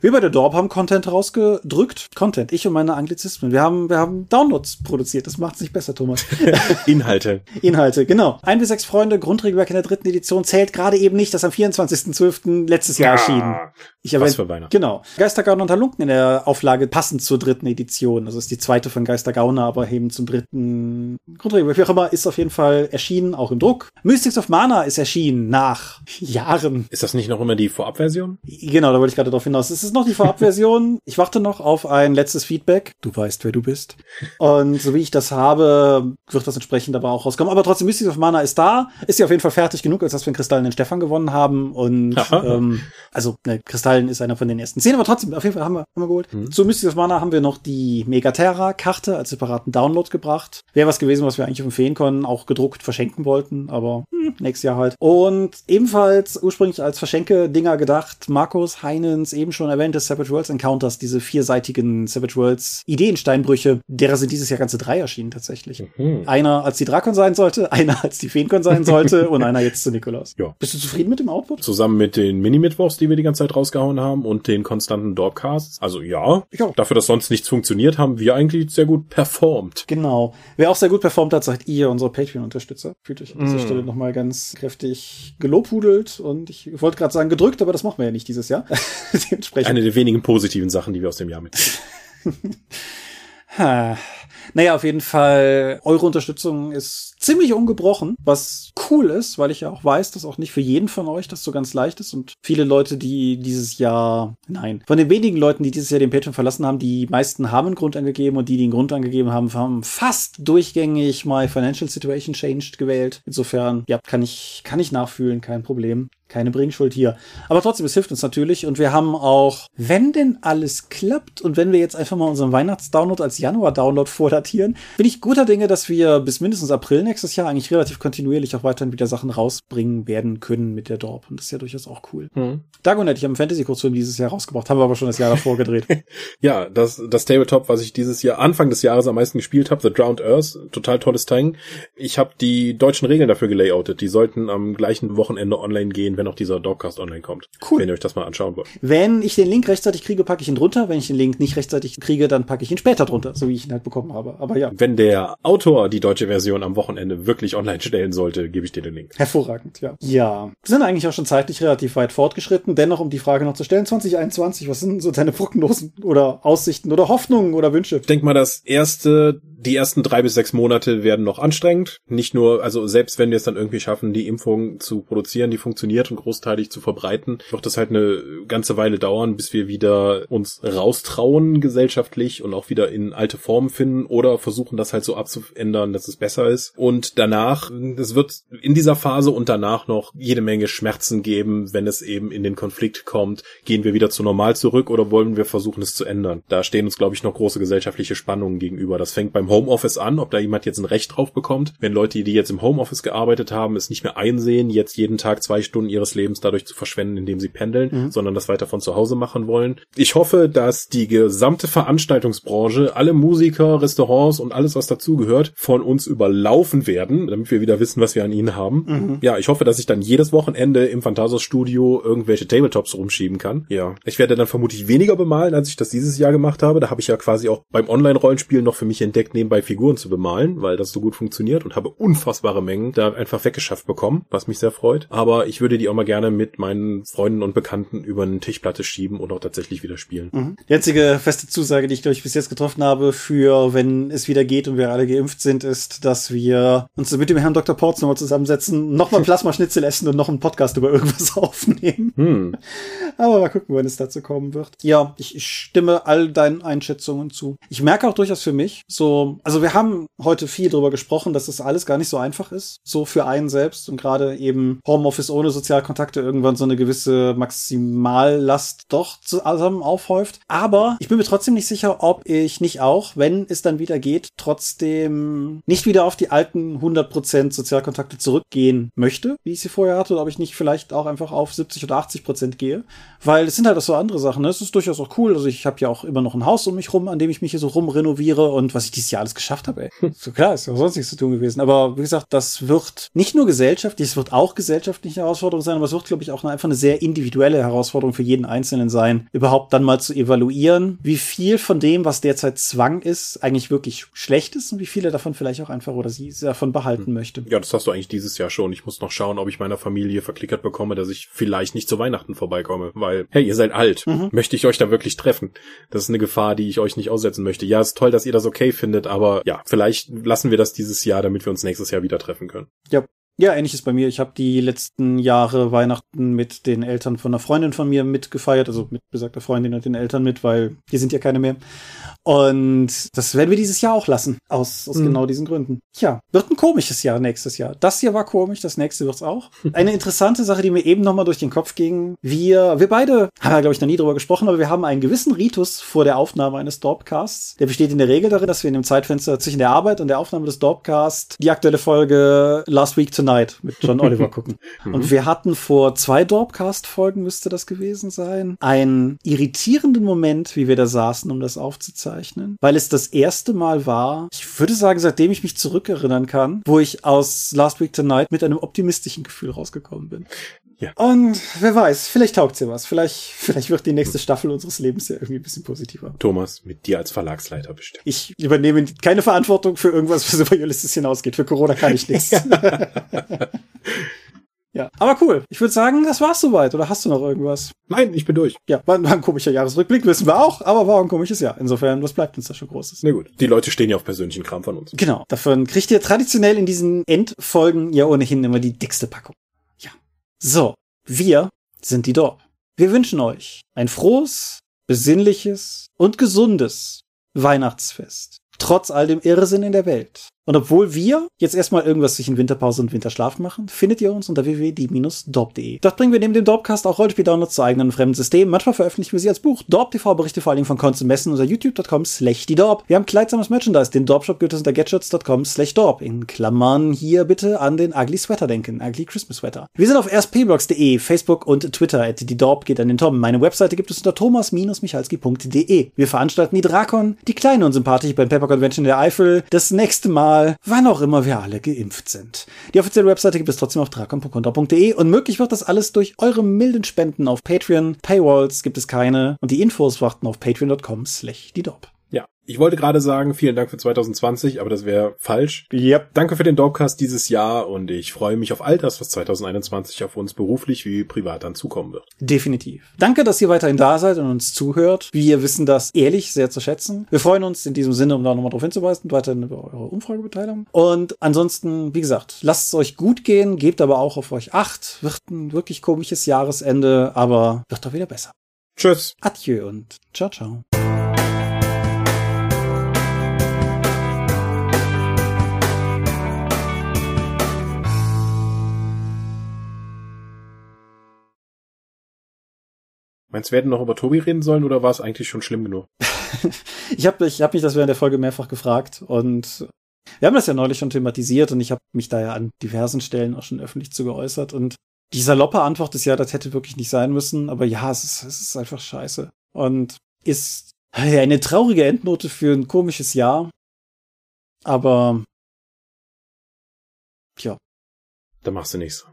Speaker 2: Wir bei der Dorp haben Content rausgedrückt. Content, ich und meine Anglizismen. Wir haben, wir haben Downloads produziert. Das macht es nicht besser, Thomas.
Speaker 3: Inhalte.
Speaker 2: Inhalte, genau. Ein bis sechs Freunde, Grundregelwerk in der dritten Edition zählt gerade eben nicht, das am 24.12. letztes Jahr erschienen. Ich
Speaker 3: Was für Weihnachten.
Speaker 2: Genau. Geistergauner und Halunken in der Auflage passend zur dritten Edition. Also ist die zweite von Geistergauner, aber eben zum dritten Grundregelwerk. Wie auch immer, ist auf jeden Fall erschienen, auch im Druck. Mystics of Mana ist erschienen nach Jahren.
Speaker 3: Ist das nicht noch immer die Vorabversion?
Speaker 2: Genau, da wollte ich gerade darauf hinaus. Es ist noch die Vorabversion. ich warte noch auf ein letztes Feedback. Du weißt, wer du bist. Und so wie ich das habe, wird das entsprechend aber auch rauskommen. Aber trotzdem, Mystics of Mana ist da. Ist ja auf jeden Fall fertig genug, als dass wir in Kristallen den Stefan gewonnen haben. Und ähm, also, ne, Kristallen ist einer von den ersten zehn, aber trotzdem, auf jeden Fall haben wir, haben wir geholt. Mhm. Zu Mystics of Mana haben wir noch die Megaterra-Karte als separaten Download gebracht. Wäre was gewesen, was wir eigentlich dem Feenkon auch gedruckt verschenken wollten, aber hm, nächstes Jahr halt. Und ebenfalls ursprünglich als Verschenke-Dinger gedacht, Markus Heinens eben schon erwähnte Savage Worlds Encounters, diese vierseitigen Savage Worlds Ideensteinbrüche, derer sind dieses Jahr ganze drei erschienen tatsächlich. Mhm. Einer als die Drakon sein sollte, einer als die Feenkon sein sollte und einer jetzt zu Nikolaus.
Speaker 3: Ja.
Speaker 2: Bist du zufrieden mit dem Output?
Speaker 3: Zusammen mit den Mini-Mittwochs, die wir die ganze Zeit rausgehauen haben und den konstanten Dorpcasts. Also ja,
Speaker 2: auch.
Speaker 3: dafür, dass sonst nichts funktioniert, haben wir eigentlich sehr gut performt.
Speaker 2: Genau. Wer auch sehr gut performt hat, sagt ihr, unsere Patreon-Unterstützer. Fühlt euch an dieser
Speaker 3: Mm.
Speaker 2: Stelle nochmal ganz kräftig gelobhudelt und ich wollte gerade sagen gedrückt, aber das machen wir ja nicht dieses Jahr. Dementsprechend.
Speaker 3: Eine der wenigen positiven Sachen, die wir aus dem Jahr mitnehmen.
Speaker 2: Naja, auf jeden Fall, eure Unterstützung ist ziemlich ungebrochen, was cool ist, weil ich ja auch weiß, dass auch nicht für jeden von euch das so ganz leicht ist und viele Leute, die dieses Jahr, nein, von den wenigen Leuten, die dieses Jahr den Patreon verlassen haben, die meisten haben einen Grund angegeben und die, die einen Grund angegeben haben, haben fast durchgängig My Financial Situation Changed gewählt. Insofern, ja, kann ich, kann ich nachfühlen, kein Problem. Keine Bringschuld hier. Aber trotzdem, es hilft uns natürlich. Und wir haben auch, wenn denn alles klappt und wenn wir jetzt einfach mal unseren Weihnachtsdownload als Januar-Download vordatieren, bin ich guter Dinge, dass wir bis mindestens April nächstes Jahr eigentlich relativ kontinuierlich auch weiterhin wieder Sachen rausbringen werden können mit der Dorp. Und das ist ja durchaus auch cool.
Speaker 3: Hm.
Speaker 2: Dagon hätte ich am Fantasy-Kurzfilm dieses Jahr rausgebracht, haben wir aber schon das Jahr davor gedreht.
Speaker 3: Ja, das, das Tabletop, was ich dieses Jahr, Anfang des Jahres am meisten gespielt habe, The Drowned Earth, total tolles Teil. Ich habe die deutschen Regeln dafür gelayoutet. Die sollten am gleichen Wochenende online gehen, wenn auch dieser Dogcast online kommt.
Speaker 2: Cool.
Speaker 3: Wenn ihr euch das mal anschauen wollt.
Speaker 2: Wenn ich den Link rechtzeitig kriege, packe ich ihn drunter. Wenn ich den Link nicht rechtzeitig kriege, dann packe ich ihn später drunter, so wie ich ihn halt bekommen habe. Aber ja,
Speaker 3: Wenn der Autor die deutsche Version am Wochenende wirklich online stellen sollte, gebe ich dir den Link.
Speaker 2: Hervorragend, ja. Ja. Wir sind eigentlich auch schon zeitlich relativ weit fortgeschritten. Dennoch, um die Frage noch zu stellen, 2021, was sind so deine Prognosen oder Aussichten oder Hoffnungen oder Wünsche?
Speaker 3: Ich denke mal, das erste, die ersten drei bis sechs Monate werden noch anstrengend. Nicht nur, also selbst wenn wir es dann irgendwie schaffen, die Impfung zu produzieren, die funktioniert und großteilig zu verbreiten, wird das halt eine ganze Weile dauern, bis wir wieder uns raustrauen gesellschaftlich und auch wieder in alte Formen finden oder versuchen, das halt so abzuändern, dass es besser ist. Und danach, es wird in dieser Phase und danach noch jede Menge Schmerzen geben, wenn es eben in den Konflikt kommt. Gehen wir wieder zu normal zurück oder wollen wir versuchen, es zu ändern? Da stehen uns, glaube ich, noch große gesellschaftliche Spannungen gegenüber. Das fängt beim Homeoffice an, ob da jemand jetzt ein Recht drauf bekommt, wenn Leute, die jetzt im Homeoffice gearbeitet haben, es nicht mehr einsehen, jetzt jeden Tag zwei Stunden ihres Lebens dadurch zu verschwenden, indem sie pendeln, mhm. sondern das weiter von zu Hause machen wollen. Ich hoffe, dass die gesamte Veranstaltungsbranche, alle Musiker, Restaurants und alles, was dazugehört, von uns überlaufen werden, damit wir wieder wissen, was wir an ihnen haben. Mhm. Ja, ich hoffe, dass ich dann jedes Wochenende im Phantasos Studio irgendwelche Tabletops rumschieben kann. Ja, ich werde dann vermutlich weniger bemalen, als ich das dieses Jahr gemacht habe. Da habe ich ja quasi auch beim Online-Rollenspiel noch für mich entdeckt, nebenbei Figuren zu bemalen, weil das so gut funktioniert und habe unfassbare Mengen da einfach weggeschafft bekommen, was mich sehr freut. Aber ich würde die auch mal gerne mit meinen Freunden und Bekannten über eine Tischplatte schieben und auch tatsächlich wieder spielen.
Speaker 2: Mhm. Die einzige feste Zusage, die ich glaube ich bis jetzt getroffen habe für, wenn es wieder geht und wir alle geimpft sind, ist, dass wir uns mit dem Herrn Dr. Ports nochmal zusammensetzen, nochmal Plasmaschnitzel essen und noch einen Podcast über irgendwas aufnehmen. Hm. Aber mal gucken, wenn es dazu kommen wird. Ja, ich, stimme all deinen Einschätzungen zu. Ich merke auch durchaus für mich, so, also wir haben heute viel darüber gesprochen, dass das alles gar nicht so einfach ist, so für einen selbst und gerade eben Homeoffice ohne Sozialkontakte irgendwann so eine gewisse Maximallast doch zusammen aufhäuft. Aber ich bin mir trotzdem nicht sicher, ob ich nicht auch, wenn es dann wieder geht, trotzdem nicht wieder auf die alten 100% Sozialkontakte zurückgehen möchte, wie ich sie vorher hatte, oder ob ich nicht vielleicht auch einfach auf 70 oder 80% gehe. Weil es sind halt auch so andere Sachen. Ne? Es ist durchaus auch cool. Also ich habe ja auch immer noch ein Haus um mich rum, an dem ich mich hier so rumrenoviere und was ich dieses Jahr alles geschafft habe, ey. So klar, ist ja sonst nichts zu tun gewesen. Aber wie gesagt, das wird nicht nur gesellschaftlich, es wird auch gesellschaftliche Herausforderung sein, aber es wird, glaube ich, auch einfach eine sehr individuelle Herausforderung für jeden Einzelnen sein, überhaupt dann mal zu evaluieren, wie viel von dem, was derzeit Zwang ist, eigentlich wirklich schlecht ist und wie viele davon vielleicht auch einfach oder sie davon behalten hm. möchte.
Speaker 3: Ja, das hast du eigentlich dieses Jahr schon. Ich muss noch schauen, ob ich meiner Familie verklickert bekomme, dass ich vielleicht nicht zu Weihnachten vorbeikomme, weil, hey, ihr seid alt. Mhm. Möchte ich euch da wirklich treffen? Das ist eine Gefahr, die ich euch nicht aussetzen möchte. Ja, ist toll, dass ihr das okay findet, aber ja, vielleicht lassen wir das dieses Jahr, damit wir uns nächstes Jahr wieder treffen können.
Speaker 2: Ja, ja, ähnliches bei mir. Ich habe die letzten Jahre Weihnachten mit den Eltern von einer Freundin von mir mitgefeiert, also mit besagter Freundin und den Eltern mit, weil hier sind ja keine mehr. Und das werden wir dieses Jahr auch lassen, aus, aus mhm. genau diesen Gründen. Tja, wird ein komisches Jahr nächstes Jahr. Das hier war komisch, das nächste wird's auch. Eine interessante Sache, die mir eben nochmal durch den Kopf ging. Wir, wir beide haben ja, glaube ich, noch nie drüber gesprochen, aber wir haben einen gewissen Ritus vor der Aufnahme eines Dorpcasts. Der besteht in der Regel darin, dass wir in dem Zeitfenster zwischen der Arbeit und der Aufnahme des Dorpcasts die aktuelle Folge Last Week Tonight Night mit John Oliver gucken. Mhm. Und wir hatten vor zwei Dorpcast-Folgen, müsste das gewesen sein, einen irritierenden Moment, wie wir da saßen, um das aufzuzeichnen, weil es das erste Mal war, ich würde sagen, seitdem ich mich zurückerinnern kann, wo ich aus Last Week Tonight mit einem optimistischen Gefühl rausgekommen bin. Ja. Und wer weiß, vielleicht taugt ja was. Vielleicht, vielleicht wird die nächste Staffel unseres Lebens ja irgendwie ein bisschen positiver.
Speaker 3: Thomas, mit dir als Verlagsleiter bestimmt.
Speaker 2: Ich übernehme keine Verantwortung für irgendwas, was über Ulysses hinausgeht. Für Corona kann ich nichts. Ja, aber cool. Ich würde sagen, das war's soweit. Oder hast du noch irgendwas?
Speaker 3: Nein, ich bin durch.
Speaker 2: Ja, war, war ein komischer Jahresrückblick, wissen wir auch, aber war ein komisches Jahr. Insofern, was bleibt uns da schon Großes?
Speaker 3: Na gut, die Leute stehen ja auf persönlichen Kram von uns.
Speaker 2: Genau, davon kriegt ihr traditionell in diesen Endfolgen ja ohnehin immer die dickste Packung. So, wir sind die Dorp. Wir wünschen euch ein frohes, besinnliches und gesundes Weihnachtsfest. Trotz all dem Irrsinn in der Welt. Und obwohl wir jetzt erstmal irgendwas zwischen Winterpause und Winterschlaf machen, findet ihr uns unter www.die-dorp.de. Dort bringen wir neben dem Dorpcast auch Rollspiel-Downloads zu eigenen fremden Systemen. Manchmal veröffentlichen wir sie als Buch. Dorp TV berichte vor allen Dingen von und Messen unter youtube.com slash die Dorp. Wir haben kleidsames Merchandise. Den Dorpshop gibt es unter gadgets.com slash Dorp. In Klammern hier bitte an den Ugly Sweater denken. Ugly Christmas Sweater. Wir sind auf rspblogs.de, Facebook und Twitter. At die Dorp geht an den Tom. Meine Webseite gibt es unter thomas-michalski.de. Wir veranstalten die Drakon, die kleine und sympathische beim Pepper Convention der Eifel. Das nächste Mal Mal, wann auch immer wir alle geimpft sind. Die offizielle Webseite gibt es trotzdem auf drakon.de und möglich wird das alles durch eure milden Spenden auf Patreon. Paywalls gibt es keine und die Infos warten auf patreon.com slash die
Speaker 3: ich wollte gerade sagen, vielen Dank für 2020, aber das wäre falsch.
Speaker 2: Yep.
Speaker 3: Danke für den Dogcast dieses Jahr und ich freue mich auf all das, was 2021 auf uns beruflich wie privat dann zukommen wird.
Speaker 2: Definitiv. Danke, dass ihr weiterhin da seid und uns zuhört. Wir wissen das ehrlich sehr zu schätzen. Wir freuen uns in diesem Sinne, um da nochmal drauf hinzuweisen, weiterhin über eure Umfragebeteiligung. Und ansonsten, wie gesagt, lasst es euch gut gehen, gebt aber auch auf euch acht. Wird ein wirklich komisches Jahresende, aber wird doch wieder besser.
Speaker 3: Tschüss.
Speaker 2: Adieu und ciao, ciao.
Speaker 3: Meinst du, wir hätten noch über Tobi reden sollen oder war es eigentlich schon schlimm genug?
Speaker 2: ich habe ich hab mich das während der Folge mehrfach gefragt und wir haben das ja neulich schon thematisiert und ich habe mich da ja an diversen Stellen auch schon öffentlich zu geäußert und die saloppe Antwort ist ja, das hätte wirklich nicht sein müssen, aber ja, es ist, es ist einfach scheiße und ist eine traurige Endnote für ein komisches Jahr, aber tja.
Speaker 3: Da machst du nichts.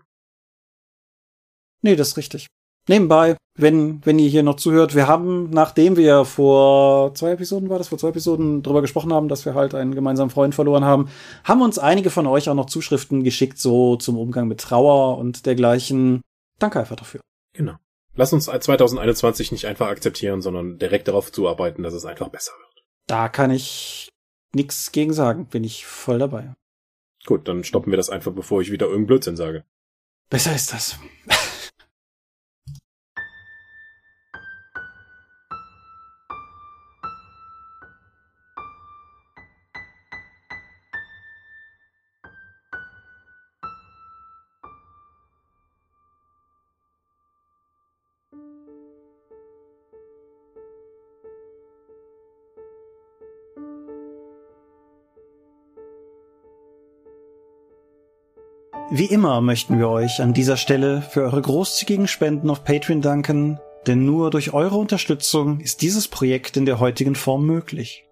Speaker 2: Nee, das ist richtig. Nebenbei, wenn, wenn ihr hier noch zuhört, wir haben, nachdem wir vor zwei Episoden war das, vor zwei Episoden drüber gesprochen haben, dass wir halt einen gemeinsamen Freund verloren haben, haben uns einige von euch auch noch Zuschriften geschickt, so zum Umgang mit Trauer und dergleichen. Danke einfach dafür.
Speaker 3: Genau. Lass uns 2021 nicht einfach akzeptieren, sondern direkt darauf zuarbeiten, dass es einfach besser wird.
Speaker 2: Da kann ich nichts gegen sagen, bin ich voll dabei.
Speaker 3: Gut, dann stoppen wir das einfach, bevor ich wieder irgendeinen Blödsinn sage.
Speaker 2: Besser ist das. Wie immer möchten wir euch an dieser Stelle für eure großzügigen Spenden auf Patreon danken, denn nur durch eure Unterstützung ist dieses Projekt in der heutigen Form möglich.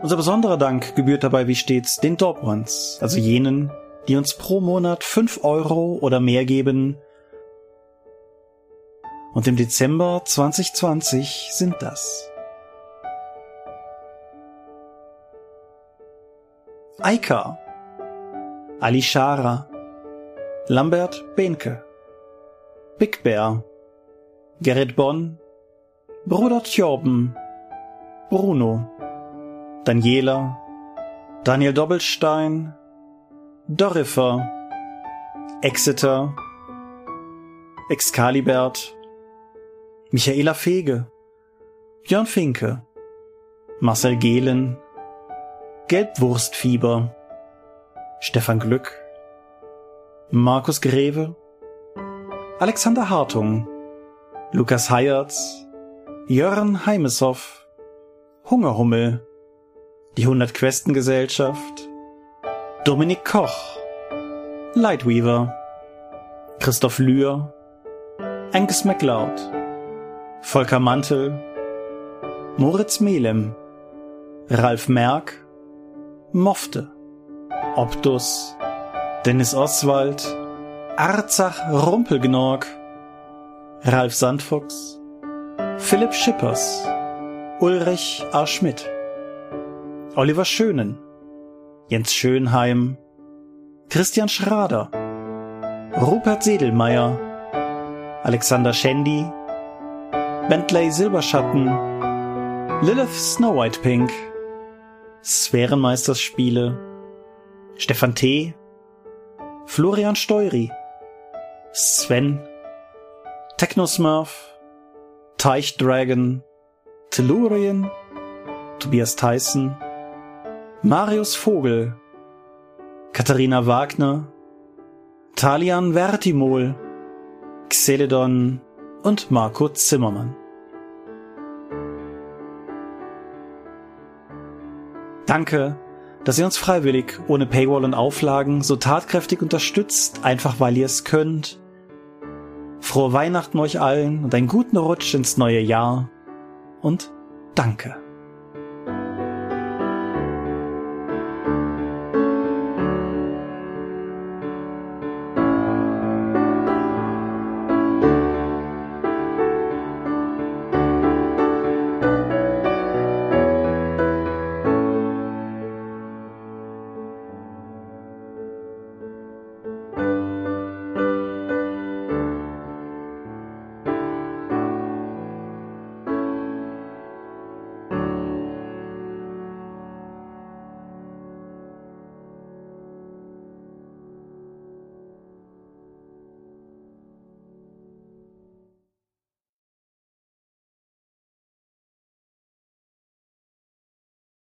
Speaker 2: Unser besonderer Dank gebührt dabei wie stets den Dog Ones, also jenen, die uns pro Monat 5 Euro oder mehr geben. Und im Dezember 2020 sind das Aika Ali Schara, Lambert Behnke, Big Bear, Gerrit Bonn, Bruder Tjorben, Bruno, Daniela, Daniel Doppelstein, Dorifer, Exeter, Excalibert, Michaela Fege, Björn Finke, Marcel Gehlen, Gelbwurstfieber, Stefan Glück, Markus Greve, Alexander Hartung, Lukas Heyertz, Jörn Heimeshoff, Hungerhummel, die 100 Questen Gesellschaft, Dominik Koch, Lightweaver, Christoph Lühr, Angus MacLeod, Volker Mantel, Moritz Melem, Ralf Merck, Mofte, Optus, Dennis Oswald, Arzach Rumpelgnorg, Ralf Sandfuchs, Philipp Schippers, Ulrich A. Schmidt, Oliver Schönen, Jens Schönheim, Christian Schrader, Rupert Sedelmeier, Alexander Schendi, Bentley Silberschatten, Lilith Snow White Pink, Sphärenmeisterspiele, Stefan T., Florian Steury, Sven, Technosmurf, Teichdragon, Tellurien, Tobias Tyson, Marius Vogel, Katharina Wagner, Talian Vertimol, Xeledon und Marco Zimmermann. Danke dass ihr uns freiwillig, ohne Paywall und Auflagen, so tatkräftig unterstützt, einfach weil ihr es könnt. Frohe Weihnachten euch allen und einen guten Rutsch ins neue Jahr und danke.